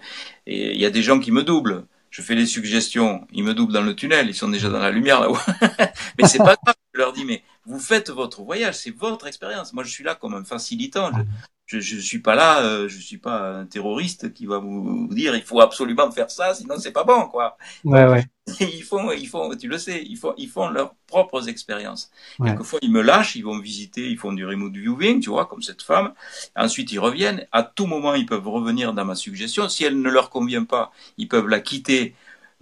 Et il y a des gens qui me doublent. Je fais des suggestions, ils me doublent dans le tunnel, ils sont déjà dans la lumière là-haut. mais c'est pas grave. Je leur dis mais vous faites votre voyage, c'est votre expérience. Moi je suis là comme un facilitant. Je, je, suis pas là, euh, je suis pas un terroriste qui va vous, dire il faut absolument faire ça, sinon c'est pas bon quoi. Ouais, ouais. ils font, ils font, tu le sais, ils font, ils font leurs propres expériences. Quelquefois ils me lâchent, ils vont visiter, ils font du remote viewing, tu vois, comme cette femme. Ensuite ils reviennent. À tout moment ils peuvent revenir dans ma suggestion. Si elle ne leur convient pas, ils peuvent la quitter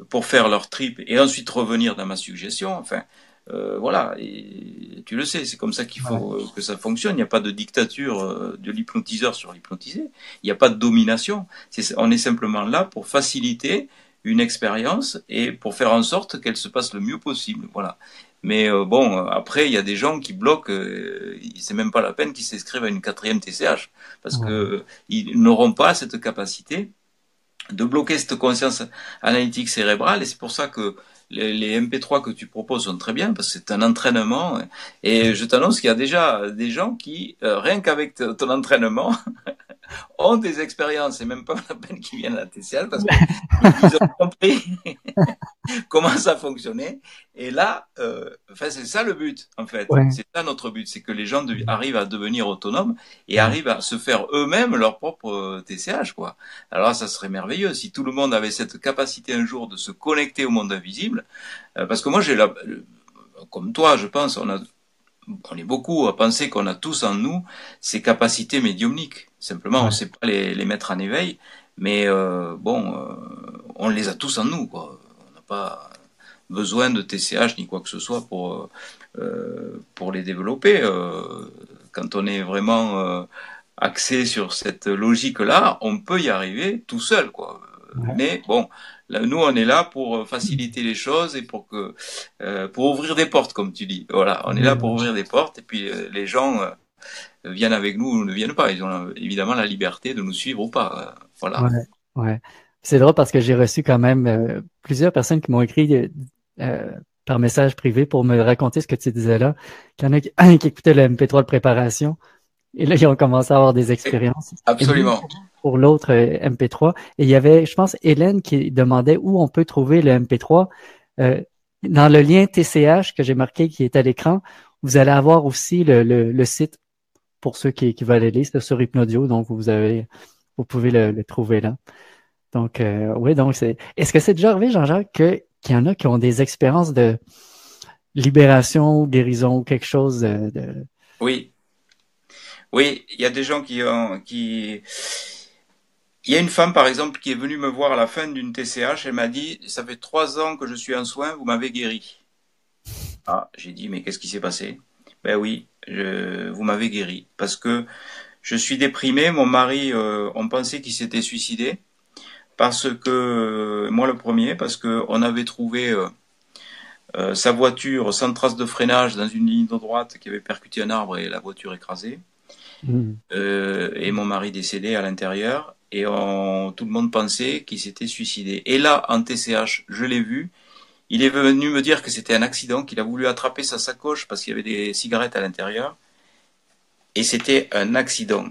pour faire leur trip et ensuite revenir dans ma suggestion. Enfin, euh, voilà, et tu le sais, c'est comme ça qu'il faut euh, que ça fonctionne. Il n'y a pas de dictature euh, de l'hypnotiseur sur l'hypnotisé. Il n'y a pas de domination. on est simplement là pour faciliter une expérience et pour faire en sorte qu'elle se passe le mieux possible. Voilà. Mais bon, après, il y a des gens qui bloquent. c'est même pas la peine qu'ils s'inscrivent à une quatrième TCH parce que ils n'auront pas cette capacité de bloquer cette conscience analytique cérébrale. Et c'est pour ça que les, MP3 que tu proposes sont très bien parce que c'est un entraînement. Et je t'annonce qu'il y a déjà des gens qui, euh, rien qu'avec ton entraînement, ont des expériences, et même pas la peine qu'ils viennent à la TCL parce qu'ils ont compris comment ça fonctionnait. Et là, euh, enfin, c'est ça le but, en fait. C'est ça notre but, c'est que les gens arrivent à devenir autonomes et arrivent à se faire eux-mêmes leur propre TCH, quoi. Alors ça serait merveilleux si tout le monde avait cette capacité un jour de se connecter au monde invisible, euh, parce que moi j'ai la, comme toi, je pense, on a on est beaucoup à penser qu'on a tous en nous ces capacités médiumniques. Simplement, on ne sait pas les, les, mettre en éveil, mais euh, bon, euh, on les a tous en nous. Quoi. On n'a pas besoin de TCH ni quoi que ce soit pour euh, pour les développer. Euh, quand on est vraiment euh, axé sur cette logique-là, on peut y arriver tout seul, quoi. Mais bon, nous, on est là pour euh, faciliter les choses et pour que, euh, pour ouvrir des portes, comme tu dis. Voilà, on est là pour ouvrir des portes et puis euh, les gens viennent avec nous ou ne viennent pas. Ils ont évidemment la liberté de nous suivre ou pas. voilà. Ouais, ouais. C'est drôle parce que j'ai reçu quand même plusieurs personnes qui m'ont écrit par message privé pour me raconter ce que tu disais là. Qu'il y en a qui, qui écoutaient le MP3 de préparation et là, ils ont commencé à avoir des expériences. Absolument pour l'autre euh, MP3. Et il y avait, je pense, Hélène qui demandait où on peut trouver le MP3. Euh, dans le lien TCH que j'ai marqué qui est à l'écran, vous allez avoir aussi le, le, site pour ceux qui, qui veulent aller, c'est sur Hypnodio, donc vous avez, vous pouvez le, trouver là. Donc, euh, oui, donc c'est. Est-ce que c'est déjà arrivé, Jean-Jacques, que qu'il y en a qui ont des expériences de libération guérison quelque chose de, de... Oui. Oui, il y a des gens qui ont qui il y a une femme, par exemple, qui est venue me voir à la fin d'une TCH. Elle m'a dit, ça fait trois ans que je suis en soins, vous m'avez guéri. Ah, j'ai dit, mais qu'est-ce qui s'est passé? Ben oui, je, vous m'avez guéri. Parce que je suis déprimé. Mon mari, euh, on pensait qu'il s'était suicidé. Parce que, moi le premier, parce que on avait trouvé euh, euh, sa voiture sans trace de freinage dans une ligne de droite qui avait percuté un arbre et la voiture écrasée. Mmh. et mon mari décédé à l'intérieur et tout le monde pensait qu'il s'était suicidé. Et là, en TCH, je l'ai vu. Il est venu me dire que c'était un accident, qu'il a voulu attraper sa sacoche parce qu'il y avait des cigarettes à l'intérieur. Et c'était un accident.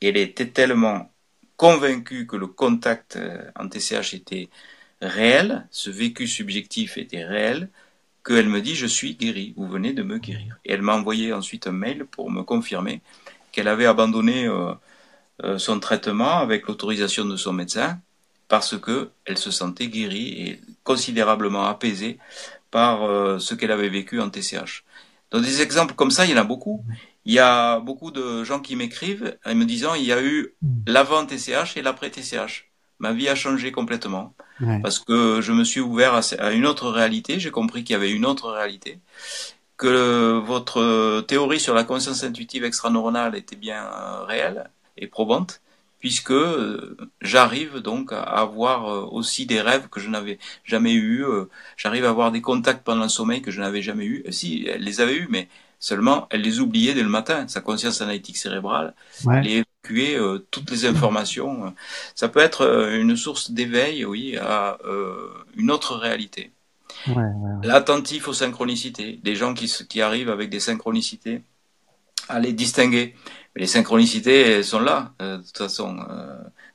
Elle était tellement convaincue que le contact euh, en TCH était réel, ce vécu subjectif était réel, qu'elle me dit je suis guérie, vous venez de me guérir. Et elle m'a envoyé ensuite un mail pour me confirmer qu'elle avait abandonné euh, son traitement avec l'autorisation de son médecin parce que elle se sentait guérie et considérablement apaisée par euh, ce qu'elle avait vécu en TCH. Donc des exemples comme ça, il y en a beaucoup. Il y a beaucoup de gens qui m'écrivent en me disant il y a eu l'avant TCH et l'après TCH. Ma vie a changé complètement parce que je me suis ouvert à, une autre réalité. J'ai compris qu'il y avait une autre réalité, que votre théorie sur la conscience intuitive extraneuronale était bien euh, réelle et probante, puisque euh, j'arrive donc à avoir euh, aussi des rêves que je n'avais jamais eus, euh, j'arrive à avoir des contacts pendant le sommeil que je n'avais jamais eu. Si, elle les avait eus, mais Seulement, elle les oubliait dès le matin. Sa conscience analytique cérébrale, elle évacuait euh, toutes les informations. Ça peut être une source d'éveil, oui, à euh, une autre réalité. Ouais, L'attentif aux synchronicités, des gens qui, qui arrivent avec des synchronicités, à les distinguer. Les synchronicités, elles sont là, de toute façon.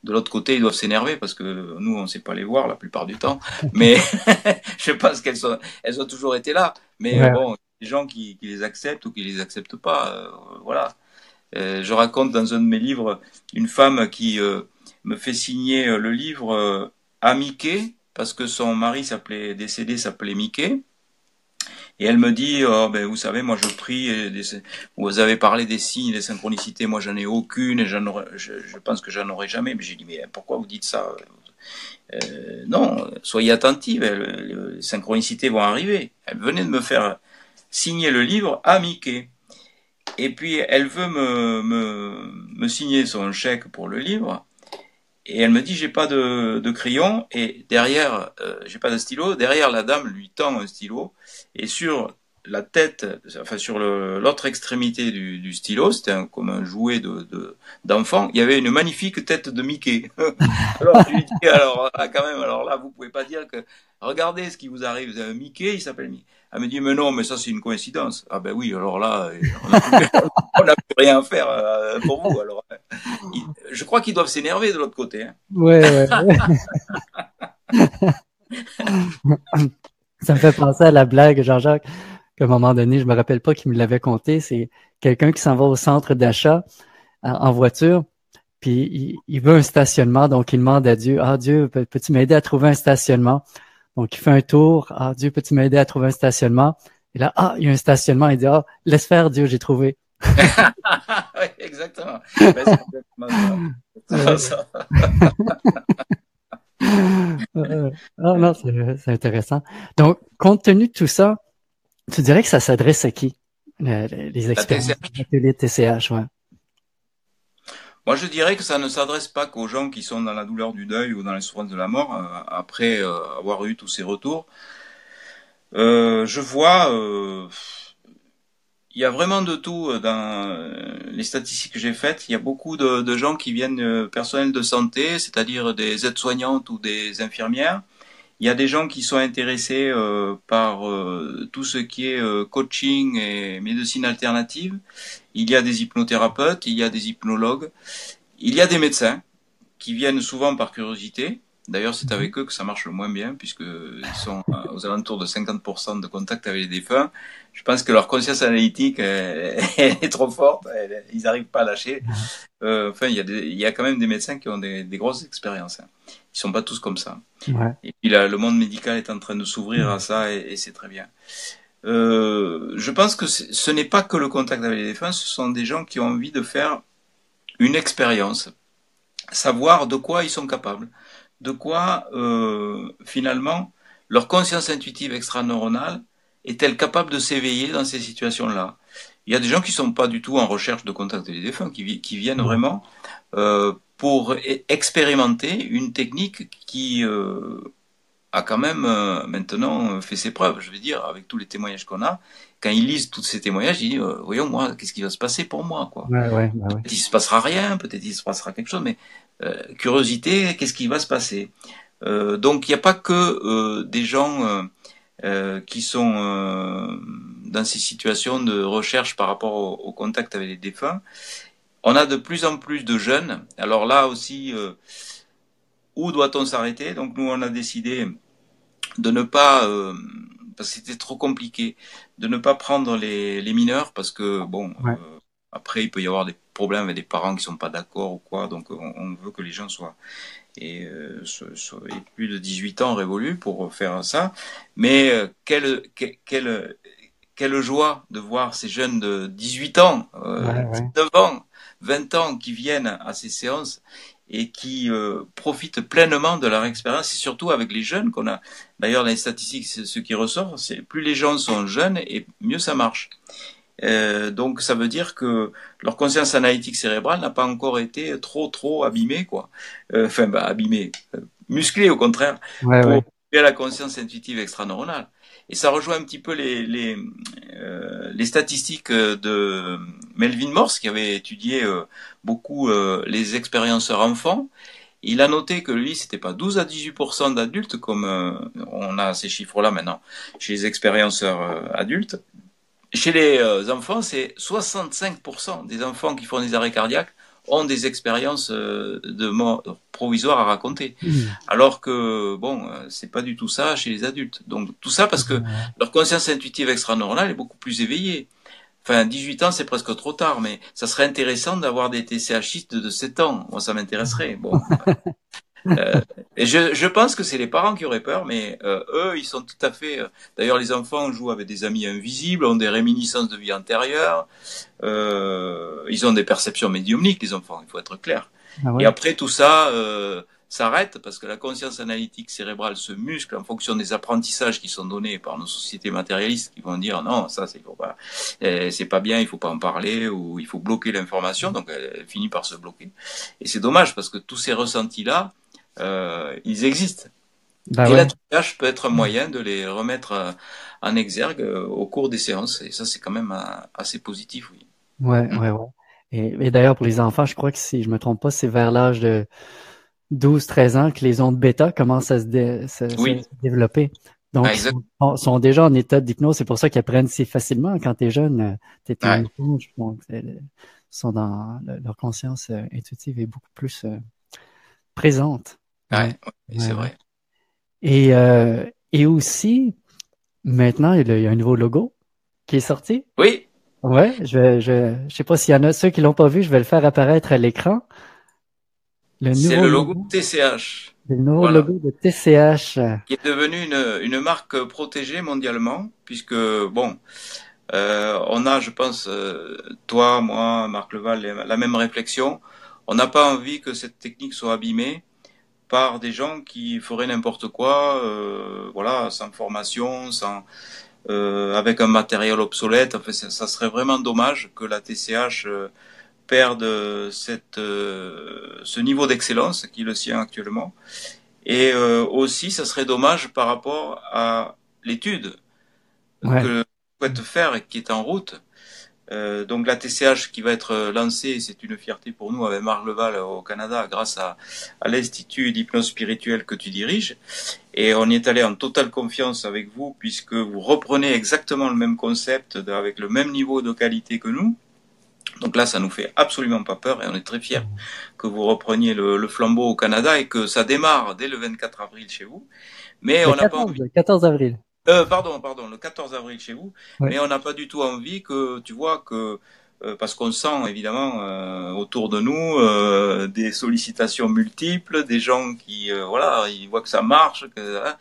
de l'autre côté, ils doivent s'énerver parce que nous, on ne sait pas les voir la plupart du temps. Mais je pense qu'elles sont, elles ont toujours été là. Mais bon, des gens qui, qui, les acceptent ou qui les acceptent pas. Euh, voilà. Euh, je raconte dans un de mes livres une femme qui euh, me fait signer le livre à Mickey parce que son mari s'appelait décédé s'appelait Mickey. Et elle me dit, oh, ben, vous savez, moi je prie, vous avez parlé des signes, des synchronicités, moi j'en ai aucune, et j'en je, pense que j'en aurai jamais. Mais j'ai dit, mais pourquoi vous dites ça? Euh, Non, soyez attentive, les synchronicités vont arriver. Elle venait de me faire signer le livre à Mickey. Et puis elle veut me, me, me signer son chèque pour le livre. Et elle me dit j'ai pas de, de, crayon et derrière euh, j'ai pas de stylo. Derrière la dame lui tend un stylo et sur la tête, enfin sur l'autre extrémité du, du stylo, c'était comme un jouet de d'enfant. il y avait une magnifique tête de Mickey. alors je lui dis alors là, quand même alors là vous pouvez pas dire que regardez ce qui vous arrive. Vous avez un Mickey, il s'appelle Mickey. Elle me dit, mais non, mais ça c'est une coïncidence. Ah ben oui, alors là, on n'a plus, rien à faire euh, pour vous. Alors, je crois qu'ils doivent s'énerver de l'autre côté. Hein. Ouais, ouais. ça me fait penser à la blague, Jean-Jacques, qu'à un moment donné, je me rappelle pas qui me l'avait conté. C'est quelqu'un qui s'en va au centre d'achat en voiture, puis il, il, veut un stationnement, donc il demande à Dieu, ah Dieu, peux-tu m'aider à trouver un stationnement? Donc, il fait un tour. Ah, Dieu, peux-tu m'aider à trouver un stationnement? Et là, ah, il y a un stationnement. Il dit, ah, laisse faire, Dieu, j'ai trouvé. oui, exactement. Ben, ça. Euh, non, c'est intéressant. Donc, compte tenu de tout ça, tu dirais que ça s'adresse à qui? Les experts les TCH, ouais. Moi, je dirais que ça ne s'adresse pas qu'aux gens qui sont dans la douleur du deuil ou dans la souffrance de la mort, euh, après euh, avoir eu tous ces retours. Euh, je vois, il y a vraiment de tout dans les statistiques que j'ai faites. Il y a beaucoup de, gens qui viennent personnels de santé, c'est-à-dire des aides-soignantes ou des infirmières. Il y a des gens qui sont intéressés par tout ce qui est coaching et médecine alternative il y a des hypnothérapeutes, il y a des hypnologues, il y a des médecins qui viennent souvent par curiosité. D'ailleurs, c'est avec eux que ça marche le moins bien, puisqu'ils sont aux alentours de 50% de contact avec les défunts. Je pense que leur conscience analytique est trop forte, ils n'arrivent pas à lâcher. Euh, enfin, il y, a il y a quand même des médecins qui ont des, grosses expériences. Hein. Ils sont pas tous comme ça. Et puis là, le monde médical est en train de s'ouvrir à ça, et c'est très bien. Euh, je pense que ce n'est pas que le contact avec les défunts, ce sont des gens qui ont envie de faire une expérience, savoir de quoi ils sont capables, de quoi euh, finalement leur conscience intuitive extraneuronale est-elle capable de s'éveiller dans ces situations-là? Il y a des gens qui ne sont pas du tout en recherche de contact avec les défunts, qui, qui viennent vraiment euh, pour expérimenter une technique qui euh, a quand même euh, maintenant euh, fait ses preuves. Je veux dire, avec tous les témoignages qu'on a, quand ils lisent tous ces témoignages, ils disent euh, voyons moi, qu'est-ce qui va se passer pour moi quoi? Ouais, ouais, bah peut-être il se passera rien, peut-être il se passera quelque chose, mais curiosité, qu'est-ce qui va se passer? Donc il n'y a pas que des gens qui sont dans ces situations de recherche par rapport au, au, contact avec les défunts. On a de plus en plus de jeunes. Alors là aussi où doit-on s'arrêter? Donc nous, on a décidé de ne pas, euh, parce que c'était trop compliqué, de ne pas prendre les, les mineurs, parce que bon, euh, après il peut y avoir des problèmes avec des parents qui sont pas d'accord ou quoi, donc on, veut que les gens soient et, euh, plus de 18 ans révolus pour faire ça. Mais euh, quelle, quelle, quelle joie de voir ces jeunes de 18 ans, euh, 19 ans, 20 ans qui viennent à ces séances et qui euh, profitent pleinement de leur expérience et surtout avec les jeunes qu'on a. D'ailleurs, les statistiques, ce qui ressort, c'est plus les gens sont jeunes et mieux ça marche. Euh, donc ça veut dire que leur conscience analytique cérébrale n'a pas encore été trop trop abîmée quoi. Euh, enfin bah abîmée, euh, musclée au contraire ouais, pour, ouais. la conscience intuitive extraneuronale. Et ça rejoint un petit peu les, les, euh, les statistiques de Melvin Morse, qui avait étudié beaucoup les expérienceurs enfants. Il a noté que lui, c'était pas 12 à 18% d'adultes, comme on a ces chiffres-là maintenant, chez les expérienceurs adultes. Chez les enfants, c'est 65% des enfants qui font des arrêts cardiaques ont des expériences euh, de mort provisoire à raconter. Mmh. Alors que, bon, euh, c'est pas du tout ça chez les adultes. Donc, tout ça parce que leur conscience intuitive extraneuronale est beaucoup plus éveillée. Enfin, 18 ans, c'est presque trop tard, mais ça serait intéressant d'avoir des TCHistes de 7 ans. Moi, ça m'intéresserait. Bon. Euh, et je, je, pense que c'est les parents qui auraient peur, mais euh, eux, ils sont tout à fait. Euh, d'ailleurs, les enfants jouent avec des amis invisibles, ont des réminiscences de vie antérieure. Euh, ils ont des perceptions médiumniques, les enfants. Il faut être clair. Ah Et après, tout ça s'arrête parce que la conscience analytique cérébrale se muscle en fonction des apprentissages qui sont donnés par nos sociétés matérialistes qui vont dire non ça c'est pas c'est pas bien il faut pas en parler ou il faut bloquer l'information donc elle finit par se bloquer et c'est dommage parce que tous ces ressentis là euh, ils existent. Bah et la TH peut être un moyen de les remettre euh, en exergue euh, au cours des séances. Et ça, c'est quand même assez positif, oui. Ouais, mm. ouais, ouais. Et, d'ailleurs, pour les enfants, je crois que si je me trompe pas, c'est vers l'âge de 12-13 ans que les ondes bêta commencent à se, développer. Donc, ah, ils sont, déjà en état d'hypnose. C'est pour ça qu'ils apprennent si facilement. Quand tu es jeune, tu es ouais. donc, sont dans leur conscience intuitive est beaucoup plus présente. Ouais, c'est vrai. Et, euh, et aussi, maintenant, il y a un nouveau logo qui est sorti. Oui. Ouais, je, je, je sais pas s'il y en a ceux qui l'ont pas vu, je vais le faire apparaître à l'écran. C'est le logo de TCH. Le nouveau logo de TCH. Qui est devenu une, une marque protégée mondialement, puisque, bon, euh, on a, je pense, euh, toi, moi, Marc Leval, la même réflexion. On n'a pas envie que cette technique soit abîmée par des gens qui feraient n'importe quoi, euh, voilà, sans formation, sans euh, avec un matériel obsolète. Enfin, ça, serait vraiment dommage que la TCH euh, perde cette, euh, ce niveau d'excellence qui est le sien actuellement. Et euh, aussi, ça serait dommage par rapport à l'étude ouais. que souhaite faire et qui est en route euh, donc la TCH qui va être euh, lancée, c'est une fierté pour nous avec Marc Leval au Canada grâce à, à l'Institut d'hypnose spirituelle que tu diriges. Et on y est allé en totale confiance avec vous puisque vous reprenez exactement le même concept avec le même niveau de qualité que nous. Donc là, ça nous fait absolument pas peur et on est très fiers que vous repreniez le, le flambeau au Canada et que ça démarre dès le 24 avril chez vous. Mais on n'a pas envie. 14 avril. Euh, pardon, pardon, le 14 avril chez vous. Mais on n'a pas du tout envie que, tu vois, que euh, parce qu'on sent évidemment euh, autour de nous euh, des sollicitations multiples, des gens qui, voilà, ils voient que ça marche, que hein,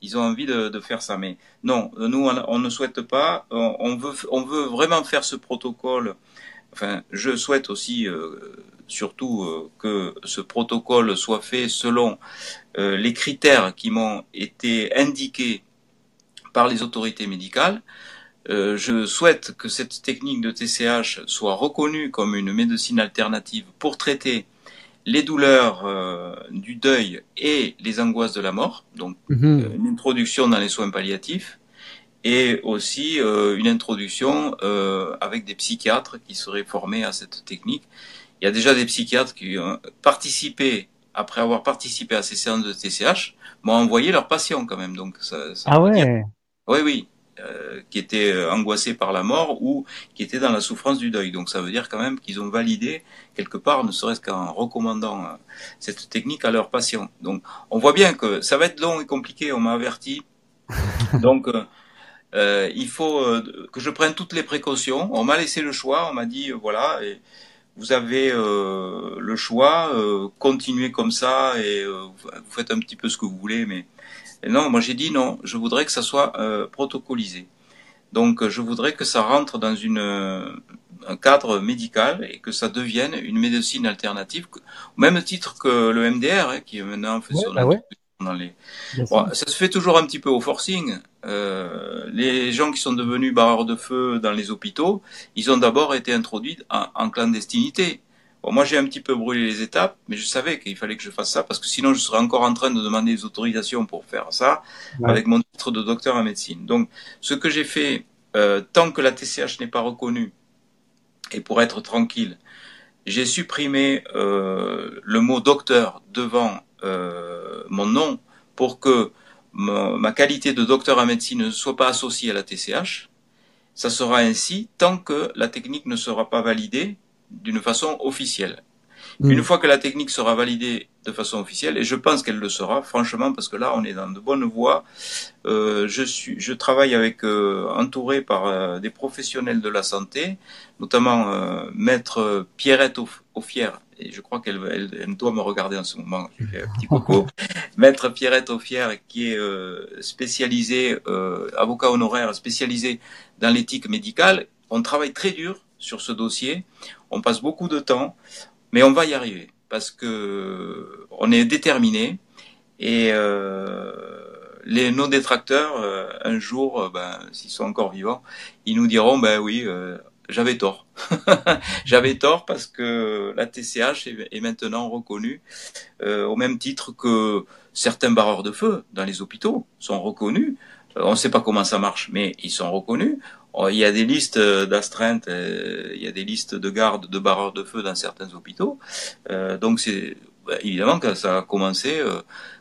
ils ont envie de, de, faire ça. Mais non, nous, on, on ne souhaite pas. On, on, veut, on veut vraiment faire ce protocole. Enfin, je souhaite aussi surtout que ce protocole soit fait selon les critères qui m'ont été indiqués par les autorités médicales. Euh, je souhaite que cette technique de TCH soit reconnue comme une médecine alternative pour traiter les douleurs euh, du deuil et les angoisses de la mort, donc mhm. euh, une introduction dans les soins palliatifs, et aussi euh, une introduction euh, avec des psychiatres qui seraient formés à cette technique. Il y a déjà des psychiatres qui ont participé, après avoir participé à ces séances de TCH, m'ont envoyé leurs patients quand même. Donc ça, ça ah ouais. Oui, oui. Euh, qui étaient euh, angoissés par la mort ou qui étaient dans la souffrance du deuil. Donc ça veut dire quand même qu'ils ont validé quelque part, ne serait-ce qu'en recommandant euh, cette technique à leurs patients. Donc on voit bien que ça va être long et compliqué, on m'a averti. Donc euh, il faut que je prenne toutes les précautions. On m'a laissé le choix, on m'a dit voilà, et vous avez le choix, continuez comme ça et vous faites un petit peu ce que vous voulez, mais non, moi j'ai dit non, je voudrais que ça soit euh, protocolisé. Donc je voudrais que ça rentre dans une, euh, un cadre médical et que ça devienne une médecine alternative, au même titre que le MDR, hein, qui est maintenant fait sur bah dans les... Bon, ça se fait toujours un petit peu au forcing. Euh, les gens qui sont devenus barreurs de feu dans les hôpitaux, ils ont d'abord été introduits en, en clandestinité Bon, moi, j'ai un petit peu brûlé les étapes, mais je savais qu'il fallait que je fasse ça parce que sinon, je serais encore en train de demander des autorisations pour faire ça avec mon titre de docteur en médecine. Donc, ce que j'ai fait, euh, tant que la TCH n'est pas reconnue, et pour être tranquille, j'ai supprimé euh, le mot docteur devant euh, mon nom pour que ma, qualité de docteur en médecine ne soit pas associée à la TCH. Ça sera ainsi tant que la technique ne sera pas validée d'une façon officielle. Mm. Une fois que la technique sera validée de façon officielle, et je pense qu'elle le sera, franchement, parce que là, on est dans de bonnes voies. Euh, je suis, je travaille avec, euh, entouré par euh, des professionnels de la santé, notamment euh, maître Pierrette Offière, et je crois qu'elle elle, doit me regarder en ce moment. Je fais un petit coucou. maître Pierrette Offière, qui est spécialisé, avocat honoraire spécialisé dans l'éthique médicale. On travaille très dur sur ce dossier. On passe beaucoup de temps. Mais on va y arriver parce que on est déterminé et euh, les nos détracteurs euh, un jour, euh, ben, s'ils sont encore vivants, ils nous diront ben oui, j'avais tort. j'avais tort parce que la TCH est, maintenant reconnue au même titre que certains barreurs de feu dans les hôpitaux sont reconnus. on ne sait pas comment ça marche, mais ils sont reconnus. Oh, il y a des listes euh, d'astreintes, euh, il y a des listes de gardes, de barreurs de feu dans certains hôpitaux. Euh, donc c'est bah, évidemment que ça a commencé,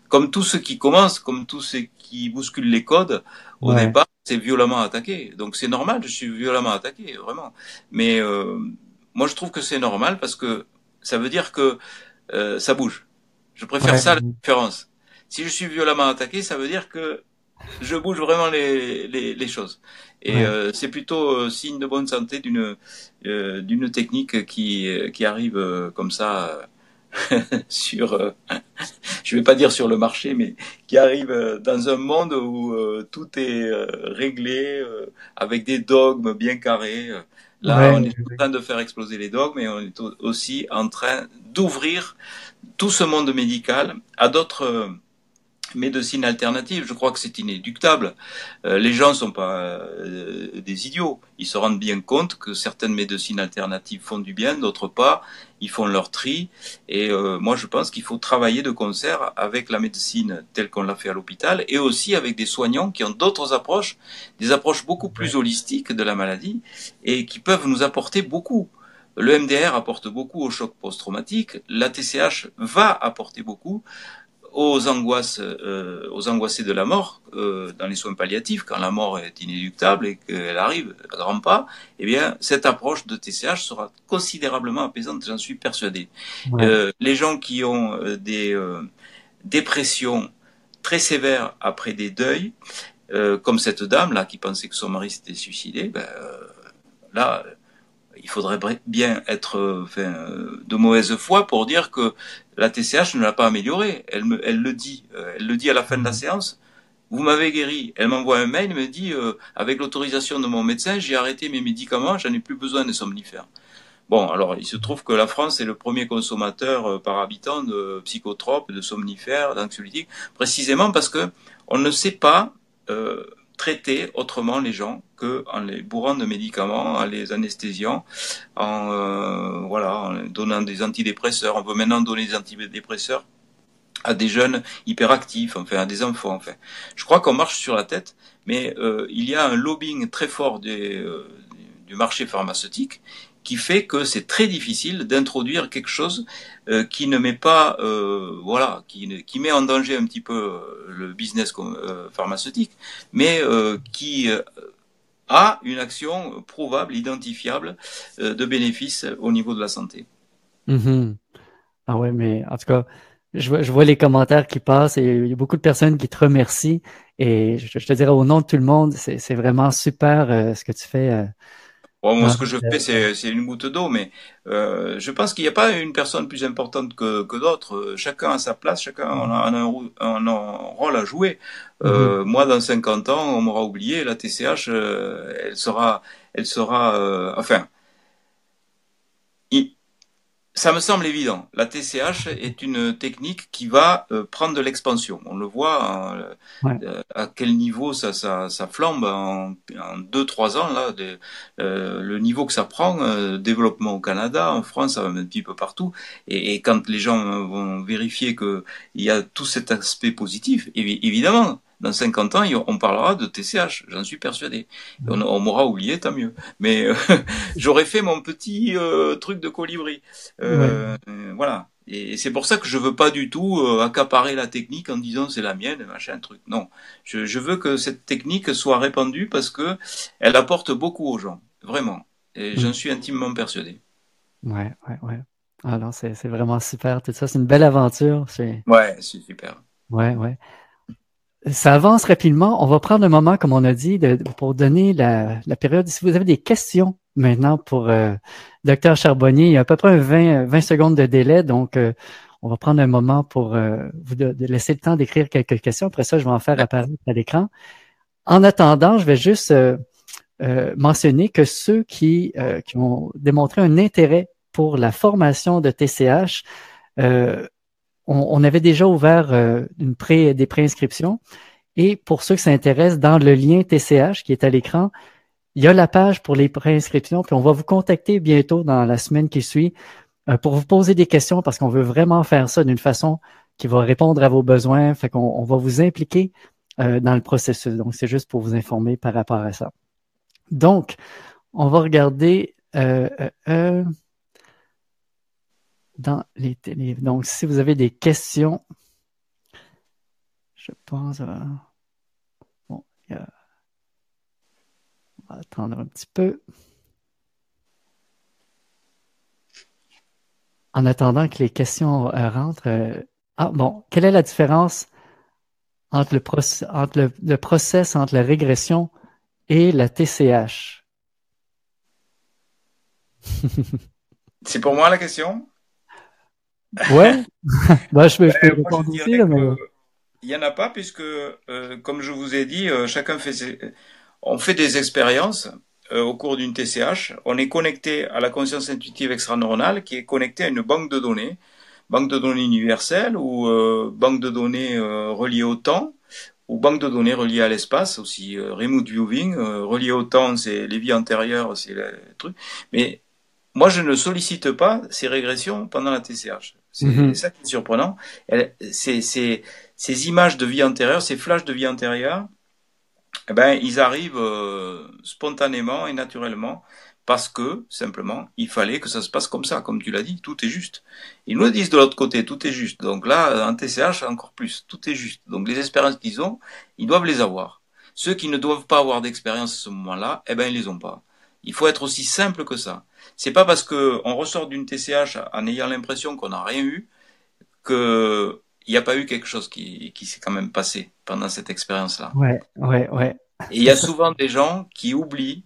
comme tout ce qui commence, comme tout ce qui bouscule les codes, au départ, c'est violemment attaqué. Donc c'est normal, je suis violemment attaqué, vraiment. Mais moi, je trouve que c'est normal parce que ça veut dire que ça bouge. Je préfère ça à la différence. Si je suis violemment attaqué, ça veut dire que je bouge vraiment les, les, les choses. Et euh, c'est plutôt euh, signe de bonne santé d'une euh, d'une technique qui qui arrive comme ça sur je vais pas dire sur le marché mais qui arrive dans un monde où tout est réglé avec des dogmes bien carrés. Là, on est en train de faire exploser les dogmes et on est aussi en train d'ouvrir tout ce monde médical à d'autres médecine alternative. Je crois que c'est inéductable. Euh, les gens sont pas euh, des idiots. Ils se rendent bien compte que certaines médecines alternatives font du bien, d'autres pas. Ils font leur tri. Et euh, moi, je pense qu'il faut travailler de concert avec la médecine telle qu'on l'a fait à l'hôpital et aussi avec des soignants qui ont d'autres approches, des approches beaucoup plus holistiques de la maladie et qui peuvent nous apporter beaucoup. Le MDR apporte beaucoup au choc post-traumatique. La TCH va apporter beaucoup aux angoisses, euh, aux angoissés de la mort euh, dans les soins palliatifs, quand la mort est inéluctable et qu'elle arrive à grands pas, eh bien cette approche de TCH sera considérablement apaisante, j'en suis persuadé. Euh, les gens qui ont euh, des euh, dépressions très sévères après des deuils, comme cette dame là qui pensait que son mari s'était suicidé, ben, là il faudrait bien être enfin, de mauvaise foi pour dire que la TCH ne l'a pas amélioré. Elle, me, elle le dit. Euh, elle le dit à la fin de la mhm. séance. Vous m'avez guéri. Elle m'envoie un mail, me dit, euh, avec l'autorisation de mon médecin, j'ai arrêté mes médicaments, j'en ai plus besoin de somnifères. Bon, alors il se trouve que la France est le premier consommateur euh, par habitant de psychotropes, de somnifères, d'anxiolytiques, précisément parce que on ne sait pas traiter autrement les gens que en les bourrant de médicaments, en les anesthésiant, en euh, voilà, en donnant des antidépresseurs. On veut maintenant donner des antidépresseurs à des jeunes hyperactifs, enfin à des enfants. Enfin, je crois qu'on marche sur la tête, mais euh, il y a un lobbying très fort euh, du marché pharmaceutique qui fait que c'est très difficile d'introduire quelque chose euh, qui ne met pas, euh, voilà, qui, qui met en danger un petit peu euh, le business pharmaceutique, mais qui a une action prouvable, identifiable de bénéfices au niveau de la santé. Mm-hmm. Ah ouais, mais en tout cas, je vois, je les commentaires qui passent et il y a beaucoup de personnes qui te remercient. Et je, te dirais au nom de tout le monde, c'est vraiment super ce que tu fais moi, ce que je fais, c'est une goutte d'eau, mais euh, je pense qu'il n'y a pas une personne plus importante que, que d'autres. Chacun a sa place, chacun a un, un, un rôle à jouer. Euh, mhm. Moi, dans 50 ans, on m'aura oublié. La TCH, euh, elle sera, elle sera, euh, enfin, ça me semble évident. La TCH est une technique qui va euh, prendre de l'expansion. On le voit hein, euh, à quel niveau ça, ça, ça flambe en, en deux trois ans là. Euh, le niveau que ça prend, développement au Canada, en France, un petit peu partout. Et, et quand les gens vont vérifier que il y a tout cet aspect positif, évidemment, dans 50 ans, on parlera de TCH, j'en suis persuadé. On, m'aura oublié, tant mieux. Mais euh, j'aurais fait mon petit euh, truc de colibri. Euh, voilà. Et c'est pour ça que je veux pas du tout accaparer la technique en disant c'est la mienne, machin truc. Non, je, je, veux que cette technique soit répandue parce que elle apporte beaucoup aux gens, vraiment. Et j'en suis intimement persuadé. Ouais, ouais, ouais. Alors c'est c'est vraiment super tout ça. C'est une belle aventure. Ouais, c'est super. Ouais, ouais. Ça avance rapidement. On va prendre un moment, comme on a dit, de, pour donner la, la, période. Si vous avez des questions maintenant pour euh, Docteur Charbonnier, il y a à peu près 20, 20 secondes de délai, donc euh, on va prendre un moment pour euh, vous de, laisser le temps d'écrire quelques questions. Après ça, je vais en faire apparaître à l'écran. En attendant, je vais juste euh, mentionner que ceux qui, qui ont démontré un intérêt pour la formation de TCH, on, avait déjà ouvert euh, une pré, des préinscriptions. Et pour ceux qui s'intéressent, dans le lien TCH qui est à l'écran, il y a la page pour les préinscriptions, puis on va vous contacter bientôt dans la semaine qui suit euh, pour vous poser des questions parce qu'on veut vraiment faire ça d'une façon qui va répondre à vos besoins. Fait qu'on on va vous impliquer euh, dans le processus. Donc, c'est juste pour vous informer par rapport à ça. Donc, on va regarder dans les télé. Donc, si vous avez des questions, je pense. bon, on va attendre un petit peu. En attendant que les questions euh, rentrent. Euh, ah bon, quelle est la différence entre le, entre le, le process entre la régression et la TCH? C'est pour moi la question? Ouais. bah, je, peux, je peux répondre. Il n'y en a pas puisque, euh, comme je vous ai dit, euh, chacun fait ses... on fait des expériences euh, au cours d'une TCH. On est connecté à la conscience intuitive extraneuronale qui est connectée à une banque de données, banque de données universelle ou banque de données reliée au temps ou banque de données reliée à l'espace aussi remote viewing reliée au temps c'est les vies antérieures c'est le truc mais moi je ne sollicite pas ces régressions pendant la TCH c'est mhm. ça qui est surprenant. C'est ces images de vie antérieure, ces flashs de vie antérieure, eh ben, ils arrivent euh, spontanément et naturellement parce que, simplement, il fallait que ça se passe comme ça, comme tu l'as dit, tout est juste. Ils nous le disent de l'autre côté, tout est juste. Donc là, en TCH, encore plus, tout est juste. Donc les expériences qu'ils ont, ils doivent les avoir. Ceux qui ne doivent pas avoir d'expérience à ce moment-là, eh ben, ils les ont pas. Il faut être aussi simple que ça. C'est pas parce que on ressort d'une TCH en ayant l'impression qu'on n'a rien eu que il n'y a pas eu quelque chose qui, qui s'est quand même passé pendant cette expérience-là. Ouais, ouais, ouais. Et il y a souvent des gens qui oublient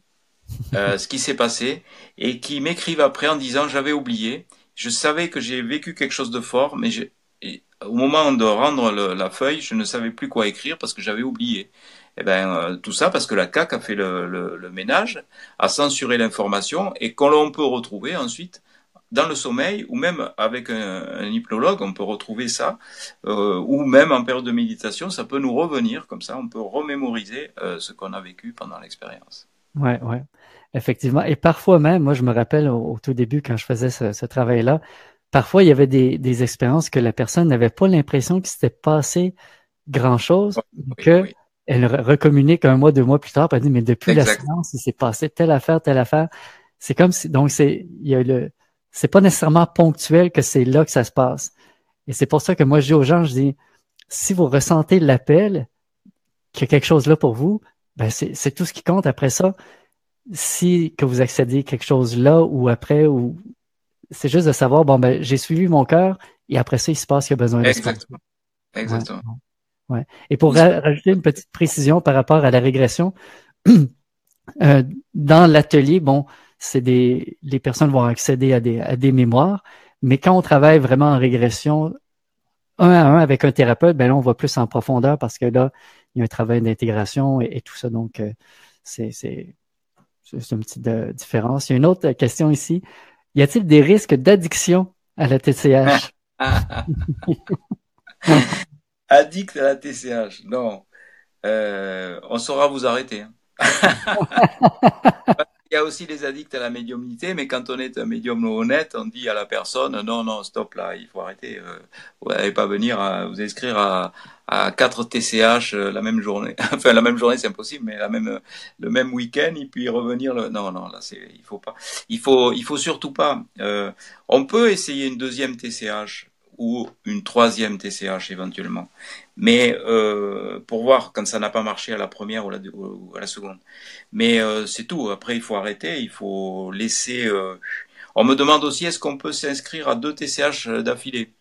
euh, ce qui s'est passé et qui m'écrivent après en disant j'avais oublié, je savais que j'ai vécu quelque chose de fort, mais au moment de rendre la feuille, je ne savais plus quoi écrire parce que j'avais oublié. Eh ben, euh, tout ça parce que la CAC a fait le, le, ménage, a censuré l'information et qu'on l'on peut retrouver ensuite dans le sommeil ou même avec un, hypnologue, on peut retrouver ça, euh, ou même en période de méditation, ça peut nous revenir comme ça, on peut remémoriser euh, ce qu'on a vécu pendant l'expérience. Ouais, ouais, effectivement. Et parfois même, moi je me rappelle au, tout début quand je faisais ce, ce travail-là, parfois il y avait des, des expériences que la personne n'avait pas l'impression qu'il s'était passé grand-chose, que elle recommunique un mois, deux mois plus tard, elle dit, mais depuis la séance, il s'est passé telle affaire, telle affaire. C'est comme si, donc c'est, il y a le, c'est pas nécessairement ponctuel que c'est là que ça se passe. Et c'est pour ça que moi, je dis aux gens, je dis, si vous ressentez l'appel, qu'il y a quelque chose là pour vous, ben c'est, c'est tout ce qui compte après ça. Si que vous accédez quelque chose là ou après, ou c'est juste de savoir, bon, ben, j'ai suivi mon cœur et après ça, il se passe qu'il y a besoin de Exactement. Exactement. Ouais. Et pour rajouter une petite précision par rapport à la régression, euh, dans l'atelier, bon, c'est des, les personnes vont accéder à des, à des mémoires, mais quand on travaille vraiment en régression, un à un avec un thérapeute, ben là, on va plus en profondeur parce que là, il y a un travail d'intégration et, tout ça. Donc, euh, c'est, c'est, c'est une petite euh, différence. Il y a une autre question ici. Y a-t-il des risques d'addiction à la TCH. addict à la TCH, non. Euh, on saura vous arrêter. Hein. Il y a aussi les addicts à la médiumnité, mais quand on est un médium honnête, on dit à la personne non, non, stop là, il faut arrêter. Euh, vous n'allez pas venir à vous inscrire à, à 4 TCH euh, la même journée. enfin, la même journée, c'est impossible, mais la même, le même week-end, et puis revenir. Le... Non, non, là, c'est, il faut pas. Il faut, il faut surtout pas. Euh, on peut essayer une deuxième TCH ou une troisième TCH éventuellement. Mais euh, pour voir quand ça n'a pas marché à la première ou, la, ou à la seconde. Mais euh, c'est tout. Après, il faut arrêter. Il faut laisser. Euh... On me demande aussi est-ce qu'on peut s'inscrire à deux TCH d'affilée?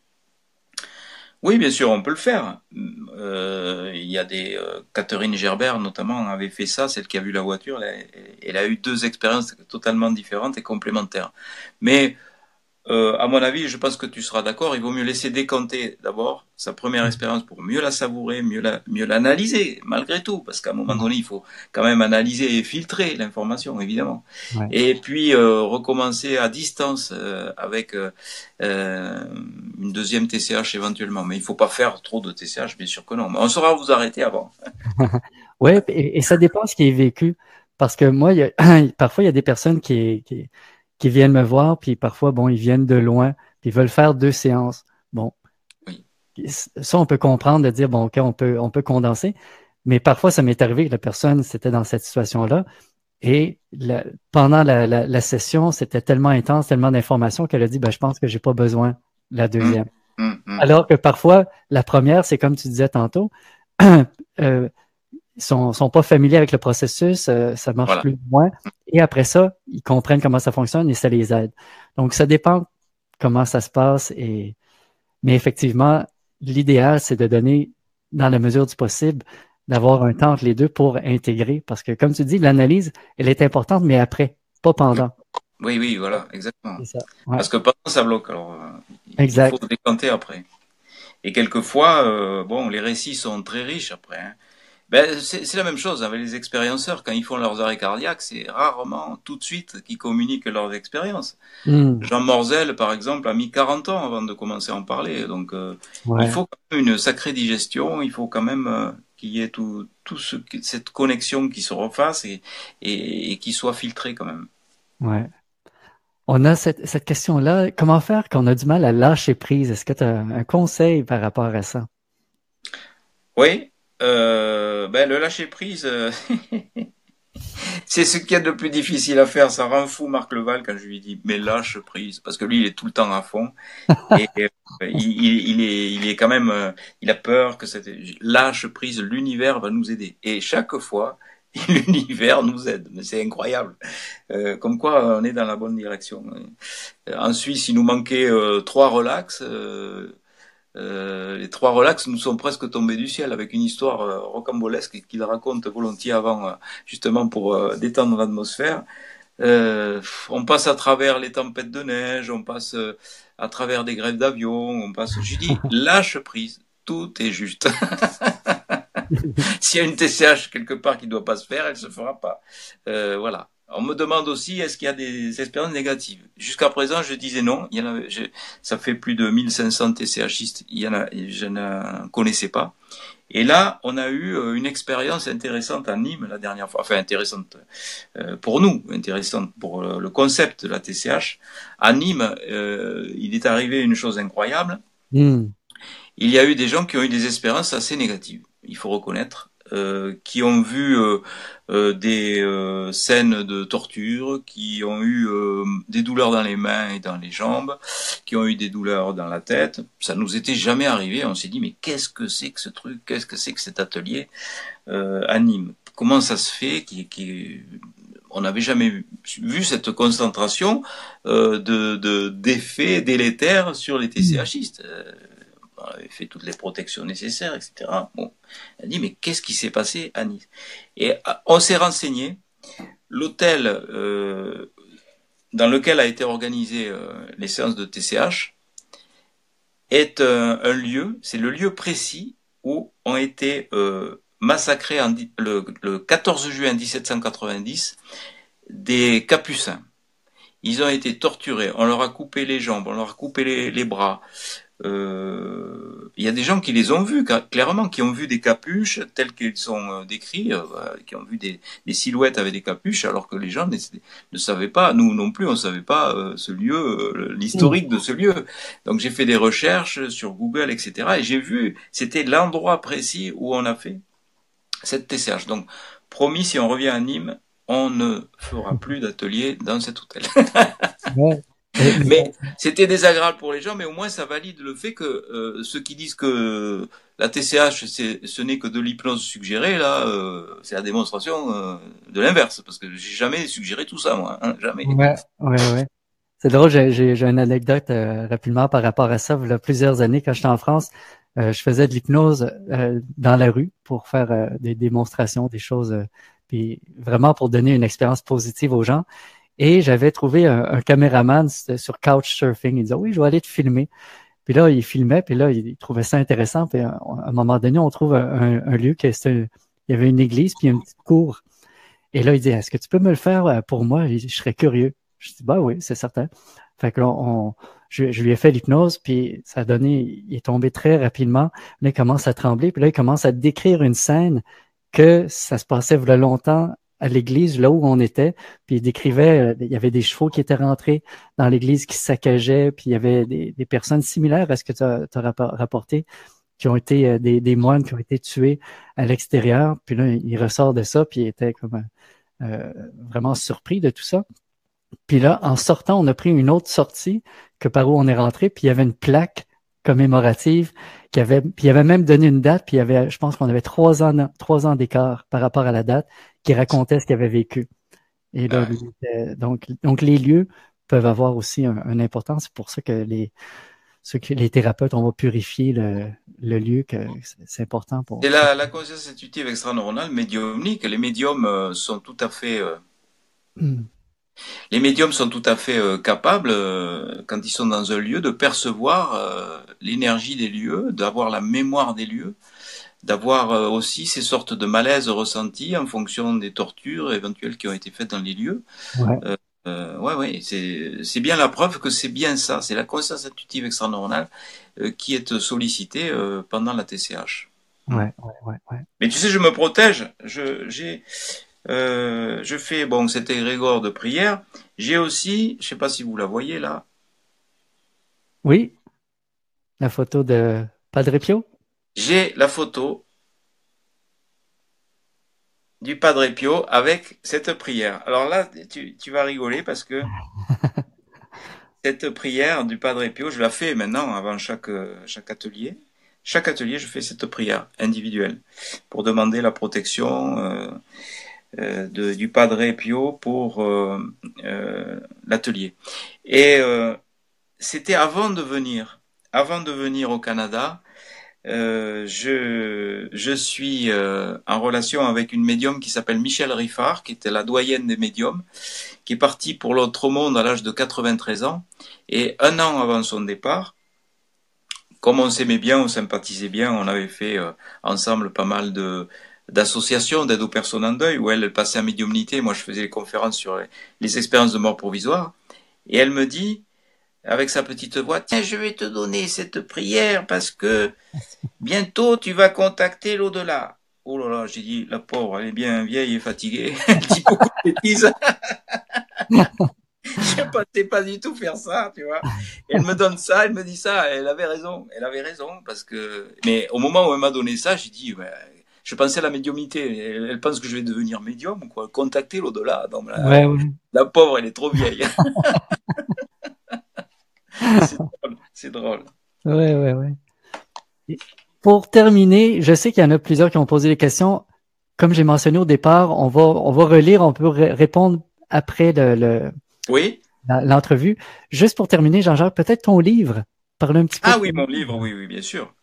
Oui, bien sûr, on peut le faire. Il y a des Catherine Gerbert notamment avait fait ça, celle qui a vu la voiture. Elle, elle a eu deux expériences totalement différentes et complémentaires. Mais euh, à mon avis, je pense que tu seras d'accord, il vaut mieux laisser décanter d'abord sa première mm. expérience pour mieux la savourer, mieux la, mieux l'analyser, malgré tout, parce qu'à un moment mm. donné, il faut quand même analyser et filtrer l'information, évidemment. Et puis euh, recommencer à distance euh, avec euh, une deuxième TCH éventuellement. Mais il faut pas faire trop de TCH, bien sûr que non. Mais on saura vous arrêter avant. ouais, et, et, ça dépend ce qui est vécu, parce que moi, il y a, parfois il y a des personnes qui, qui qui viennent me voir, puis parfois, bon, ils viennent de loin, puis ils veulent faire deux séances. Bon, ça, on peut comprendre de dire, bon, OK, on peut, on peut condenser, mais parfois, ça m'est arrivé que la personne, c'était dans cette situation-là, et pendant la, la, session, c'était tellement intense, tellement d'informations qu'elle a dit, ben, je pense que j'ai pas besoin de la deuxième. Mmh, mmh, mmh. Alors que parfois, la première, c'est comme tu disais tantôt, euh, sont, sont pas familiers avec le processus, euh, ça marche plus ou moins. Et après ça, ils comprennent comment ça fonctionne et ça les aide. Donc, ça dépend comment ça se passe. Et, mais effectivement, l'idéal, c'est de donner, dans la mesure du possible, d'avoir un temps entre les deux pour intégrer. Parce que, comme tu dis, l'analyse, elle est importante, mais après, pas pendant. Oui, oui, voilà, exactement. Parce que pendant, ça bloque. Alors, euh, il faut décanter après. Et quelquefois, euh, bon, les récits sont très riches après. Hein. Ben, c'est la même chose avec les expérienceurs. Quand ils font leurs arrêts cardiaques, c'est rarement tout de suite qu'ils communiquent leurs expériences. Hmm. Jean Morzel, par exemple, a mis 40 ans avant de commencer à en parler. Donc, euh, il faut quand même une sacrée digestion. Il faut quand même euh, qu'il y ait tout, tout ce, cette connexion qui se refasse et, et, et qui soit filtrée quand même. Ouais. On a cette, cette question-là. Comment faire quand on a du mal à lâcher prise? Est-ce que tu as un conseil par rapport à ça? Oui, euh, ben, le lâcher prise, euh, c'est ce qu'il y a de plus difficile à faire. Ça rend fou Marc Leval quand je lui dis mais lâche prise, parce que lui il est tout le temps à fond et euh, il, est, il est quand même, il a peur que cette lâche prise, l'univers va nous aider. Et chaque fois, l'univers nous aide. Mais c'est incroyable. Comme quoi, on est dans la bonne direction. En Suisse, il nous manquait trois relax. Euh, les trois relax nous sont presque tombés du ciel avec une histoire euh, rocambolesque qu'il raconte volontiers avant, euh, justement pour détendre l'atmosphère. on passe à travers les tempêtes de neige, on passe à travers des grèves d'avion, on passe. Je dis lâche prise, tout est juste. S'il y a une TCH quelque part qui ne doit pas se faire, elle se fera pas. voilà. On me demande aussi est-ce qu'il y a des expériences négatives? Jusqu'à présent, je disais non. Il y en a, ça fait plus de 1500 TCHistes. Il y en a, je ne connaissais pas. Et là, on a eu euh, une expérience intéressante à Nîmes la dernière fois. Enfin, intéressante euh, pour nous, intéressante pour le concept de la TCH. À Nîmes, euh, il est arrivé une chose incroyable. Hmm. Il y a eu des gens qui ont eu des expériences assez négatives. Il faut reconnaître. Euh, qui ont vu euh, des scènes de torture, qui ont eu des douleurs dans les mains et dans les jambes, qui ont eu des douleurs dans la tête. Ça nous était jamais arrivé. On s'est dit mais qu'est-ce que c'est que ce truc? Qu'est-ce que c'est que cet atelier anime? Comment ça se fait qui, qui on n'avait jamais vu, cette concentration de d'effets délétères sur les TCHistes on avait fait toutes les protections nécessaires, etc. Bon, elle dit mais qu'est-ce qui s'est passé à Nice? Et euh, on s'est renseigné. L'hôtel euh, dans lequel a été organisé euh, les séances de TCH est un, lieu, c'est le lieu précis où ont été massacrés le 14 juin 1790 des Capucins. ils ont été torturés. On leur a coupé les jambes, on leur a coupé les, bras. Euh, y a des gens qui les ont vus, clairement, qui ont vu des capuches telles qu'elles sont euh, décrites, euh, qui ont vu des, silhouettes avec des capuches, alors que les gens ne, savaient pas, nous non plus, on ne savait pas ce lieu, l'historique de ce lieu. Donc j'ai fait des recherches sur Google, etc. Et j'ai vu, c'était l'endroit précis où on a fait cette TCH. Donc promis, si on revient à Nîmes, on ne fera plus d'atelier dans cet hôtel. Mais c'était désagréable pour les gens, mais au moins ça valide le fait que euh, ceux qui disent que la TCH ce n'est que de l'hypnose suggérée, là, euh, c'est la démonstration euh, de l'inverse, parce que j'ai jamais suggéré tout ça, moi, hein, jamais. Ouais, ouais, ouais. C'est drôle, j'ai une anecdote rapidement par rapport à ça. Il y a plusieurs années, quand j'étais en France, je faisais de l'hypnose dans la rue pour faire des démonstrations, des choses puis vraiment pour donner une expérience positive aux gens. Et j'avais trouvé un, caméraman sur Couchsurfing. Il disait oui, je vais aller te filmer. Puis là, il filmait, puis là, il trouvait ça intéressant. Puis à un moment donné, on trouve un, lieu qui il y avait une église puis une petite cour. Et là, il dit Est-ce que tu peux me le faire euh, pour moi? Je serais curieux. Je dis Bah oui, c'est certain. Fait que là, on, je, lui ai fait l'hypnose, puis ça a donné, il est tombé très rapidement. Là, il commence à trembler, puis là, il commence à décrire une scène que ça se passait voilà longtemps à l'église, là où on était, puis il décrivait, euh, il y avait des chevaux qui étaient rentrés dans l'église qui saccageaient, puis il y avait des, personnes similaires à ce que tu as, rapporté, qui ont été euh, des, moines qui ont été tués à l'extérieur. Puis là, il ressort de ça, puis il était comme euh, vraiment surpris de tout ça. Puis là, en sortant, on a pris une autre sortie que par où on est rentré, puis il y avait une plaque commémorative qui avait, puis il avait même donné une date, puis il y avait, je pense qu'on avait trois ans, trois ans d'écart par rapport à la date, qui racontait ce qu'il avait vécu. Et donc, donc les lieux peuvent avoir aussi une importance. C'est pour ça que les, ceux que les thérapeutes, on va purifier le, le lieu, que c'est important pour. Et la, la conscience intuitive extra-neuronale médiumnique, les médiums euh, sont tout à fait euh, hmm. Les médiums sont tout à fait euh, capables, euh, quand ils sont dans un lieu, de percevoir euh, l'énergie des lieux, d'avoir la mémoire des lieux, d'avoir aussi ces sortes de malaises ressentis en fonction des tortures éventuelles qui ont été faites dans les lieux. Ouais. ouais, ouais, c'est bien la preuve que c'est bien ça, c'est la conscience intuitive extra-neuronale qui est sollicitée pendant la TCH. Ouais, ouais, ouais, ouais. Mais tu sais, je me protège. Je, j'ai, euh, je fais bon cet égrégore de prière. J'ai aussi, je sais pas si vous la voyez là. Oui, la photo de Padre Pio. J'ai la photo du Padre Pio avec cette prière. Alors là, tu, tu vas rigoler parce que cette prière du Padre Pio, je la fais maintenant avant chaque, chaque atelier. Chaque atelier, je fais cette prière individuelle pour demander la protection. Euh, euh, du Padre Pio pour euh, euh, l'atelier. Et c'était avant de venir, avant de venir au Canada, je, je suis en relation avec une médium qui s'appelle Michel Riffard, qui était la doyenne des médiums, qui est partie pour l'autre monde à l'âge de 93 ans. Et un an avant son départ, comme on s'aimait bien, on sympathisait bien, on avait fait ensemble pas mal de, d'association d'aide aux personnes en deuil où elle, passait en médiumnité. Moi, je faisais des conférences sur les, expériences de mort provisoire. Et elle me dit, avec sa petite voix, tiens, je vais te donner cette prière parce que bientôt tu vas contacter l'au-delà. Oh là là, j'ai dit, la pauvre, elle est bien vieille et fatiguée. Elle dit beaucoup de bêtises. je ne pensais pas du tout faire ça, tu vois. elle me donne ça, elle me dit ça, elle avait raison, elle avait raison parce que. Mais au moment où elle m'a donné ça, j'ai dit, je pensais à la médiumnité. Elle, pense que je vais devenir médium, quoi. Contacter l'au-delà. La, la pauvre, elle est trop vieille. c'est drôle. Oui, Ouais, ouais, ouais. Pour terminer, je sais qu'il y en a plusieurs qui ont posé des questions. Comme j'ai mentionné au départ, on va, on va relire, on peut répondre après le, oui. l'entrevue. Juste pour terminer, Jean-Jacques, peut-être ton livre. Parle un petit peu. Ah oui, mon livre, oui, oui, bien sûr.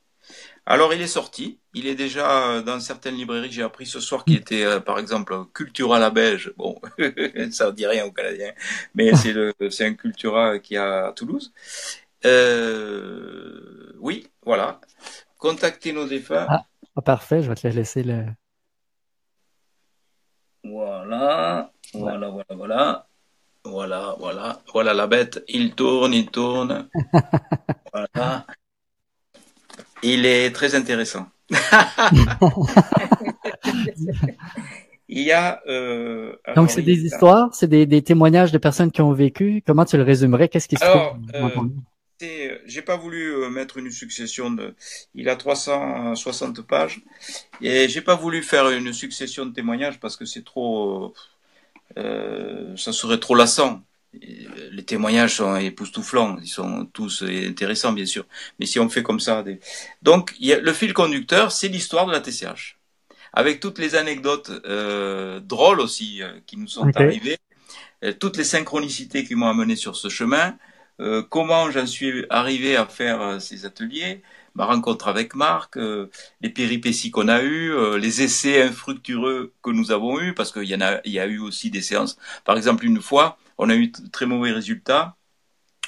Alors, il est sorti. Il est déjà euh, dans certaines librairies. J'ai appris ce soir qu'il était, euh, par exemple, Cultura la Belge. Bon, ça ne dit rien aux Canadiens, mais c'est le, c'est un Cultura qui a à Toulouse. Euh, oui, voilà. Contactez nos défunts. Ah, ah, parfait. Je vais te laisser le. Voilà, voilà, voilà, voilà. Voilà, voilà, voilà la bête. Il tourne, il tourne. voilà. Il est très intéressant. il y a. Euh, Donc c'est des histoires, c'est des, des, témoignages de personnes qui ont vécu. Comment tu le résumerais? Qu'est-ce qui se alors, euh, J'ai pas voulu euh, mettre une succession de. Il a 360 pages et j'ai pas voulu faire une succession de témoignages parce que c'est trop. Euh, ça serait trop lassant. Les témoignages sont époustouflants, ils sont tous intéressants bien sûr. Mais si on fait comme ça, des... donc y a, le fil conducteur, c'est l'histoire de la TCH, avec toutes les anecdotes euh, drôles aussi euh, qui nous sont arrivées, euh, toutes les synchronicités qui m'ont amené sur ce chemin, euh, comment j'en suis arrivé à faire ces ateliers, ma rencontre avec Marc, euh, les péripéties qu'on a eues, euh, les essais infructueux que nous avons eus, parce qu'il y en a, il y a eu aussi des séances. Par exemple, une fois, on a eu de très mauvais résultats.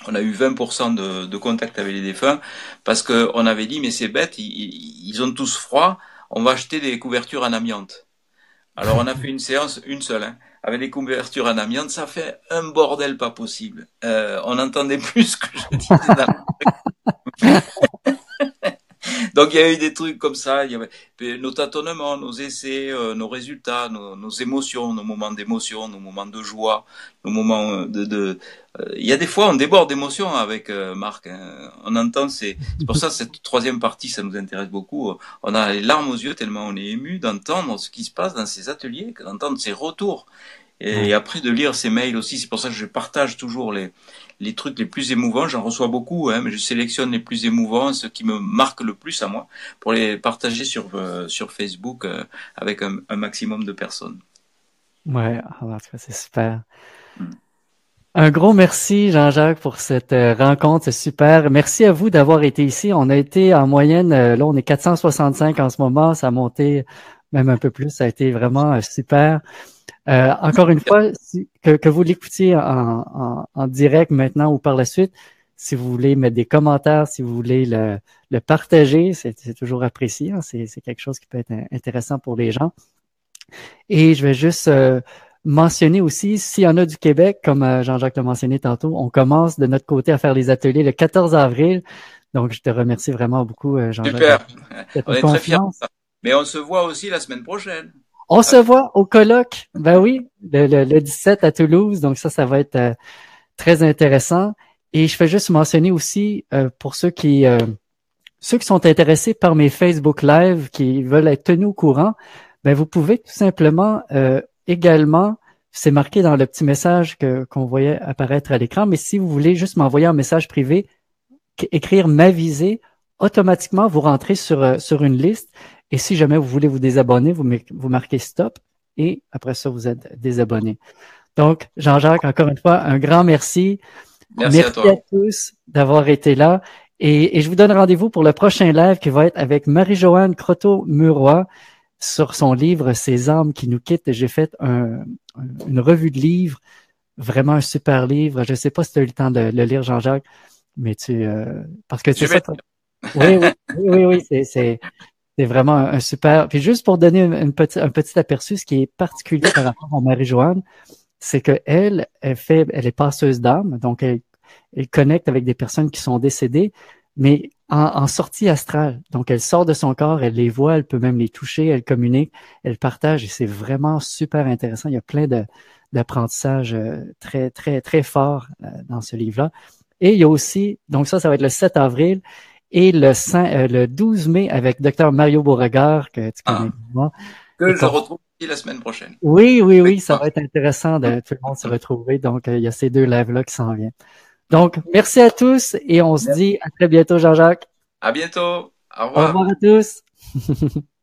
On a eu 20% de, de, contact avec les défunts parce qu'on avait dit mais c'est bête, ils, ils, ont tous froid, on va acheter des couvertures en amiante. Alors on a fait une séance, une seule, hein, avec des couvertures en amiante, ça fait un bordel pas possible. Euh, on entendait plus ce que je disais dans Donc il y a eu des trucs comme ça, il y avait nos tâtonnements, nos essais, euh, nos résultats, nos, nos émotions, nos moments d'émotion, nos moments de joie, nos moments euh, de... de euh, il y a des fois on déborde d'émotions avec Marc. Hein. On entend, c'est pour ça cette troisième partie, ça nous intéresse beaucoup. On a les larmes aux yeux tellement on est ému d'entendre ce qui se passe dans ces ateliers, d'entendre ces retours. Et, après de lire ces mails aussi, c'est pour ça que je partage toujours les, les trucs les plus émouvants. J'en reçois beaucoup, hein, mais je sélectionne les plus émouvants, ceux qui me marquent le plus à moi, pour les partager sur, euh, sur Facebook euh, avec un, un, maximum de personnes. Ouais, ah, en tout cas, c'est super. Hmm. Un gros merci, Jean-Jacques, pour cette euh, rencontre. C'est super. Merci à vous d'avoir été ici. On a été en moyenne, là, on est 465 en ce moment. Ça a monté même un peu plus. Ça a été vraiment super. Euh, encore une fois, que, que, vous l'écoutiez en, en, direct maintenant ou par la suite, si vous voulez mettre des commentaires, si vous voulez le, le partager, c'est toujours apprécié. Hein. C'est quelque chose qui peut être intéressant pour les gens. Et je vais juste euh, mentionner aussi, s'il y en a du Québec, comme euh, Jean-Jacques l'a mentionné tantôt, on commence de notre côté à faire les ateliers le 14 avril. Donc, je te remercie vraiment beaucoup, Jean-Jacques. Super. On est très fiers. Mais on se voit aussi la semaine prochaine. On se voit au colloque, ben oui, le, le, 17 à Toulouse, donc ça, ça va être euh, très intéressant. Et je fais juste mentionner aussi euh, pour ceux qui euh, ceux qui sont intéressés par mes Facebook Live, qui veulent être tenus au courant, ben vous pouvez tout simplement également, c'est marqué dans le petit message que qu'on voyait apparaître à l'écran, mais si vous voulez juste m'envoyer un message privé, écrire ma visée, automatiquement vous rentrez sur sur une liste et si jamais vous voulez vous désabonner, vous, vous marquez stop et après ça, vous êtes désabonné. Donc, Jean-Jacques, encore une fois, un grand merci. Merci, à, toi. à tous d'avoir été là. Et, je vous donne rendez-vous pour le prochain live qui va être avec Marie-Joanne Croteau-Muroy sur son livre Ces âmes qui nous quittent. J'ai fait une revue de livres, vraiment un super livre. Je ne sais pas si tu as eu le temps de le lire, Jean-Jacques, mais tu euh, parce que c'est ça. Oui, oui, oui, oui, c'est c'est vraiment un, super. Puis juste pour donner petit, un petit aperçu, ce qui est particulier par rapport à Marie-Joanne, c'est que elle, fait, elle est passeuse d'âme, donc elle, elle connecte avec des personnes qui sont décédées, mais en, en, sortie astrale. Donc elle sort de son corps, elle les voit, elle peut même les toucher, elle communique, elle partage, et c'est vraiment super intéressant. Il y a plein de d'apprentissage euh, très très très fort euh, dans ce livre-là. Et il y a aussi, donc ça, ça va être le 7 avril et le, 5, euh, le 12 mai avec Dr Mario Beauregard, que tu connais ah, Que je retrouve la semaine prochaine. Oui, oui, oui, ça va être intéressant de tout le monde se retrouver. Donc, euh, il y a ces deux lives-là qui s'en viennent. Donc, merci à tous et on se dit à très bientôt, Jean-Jacques. À bientôt. Au revoir. Au revoir à tous.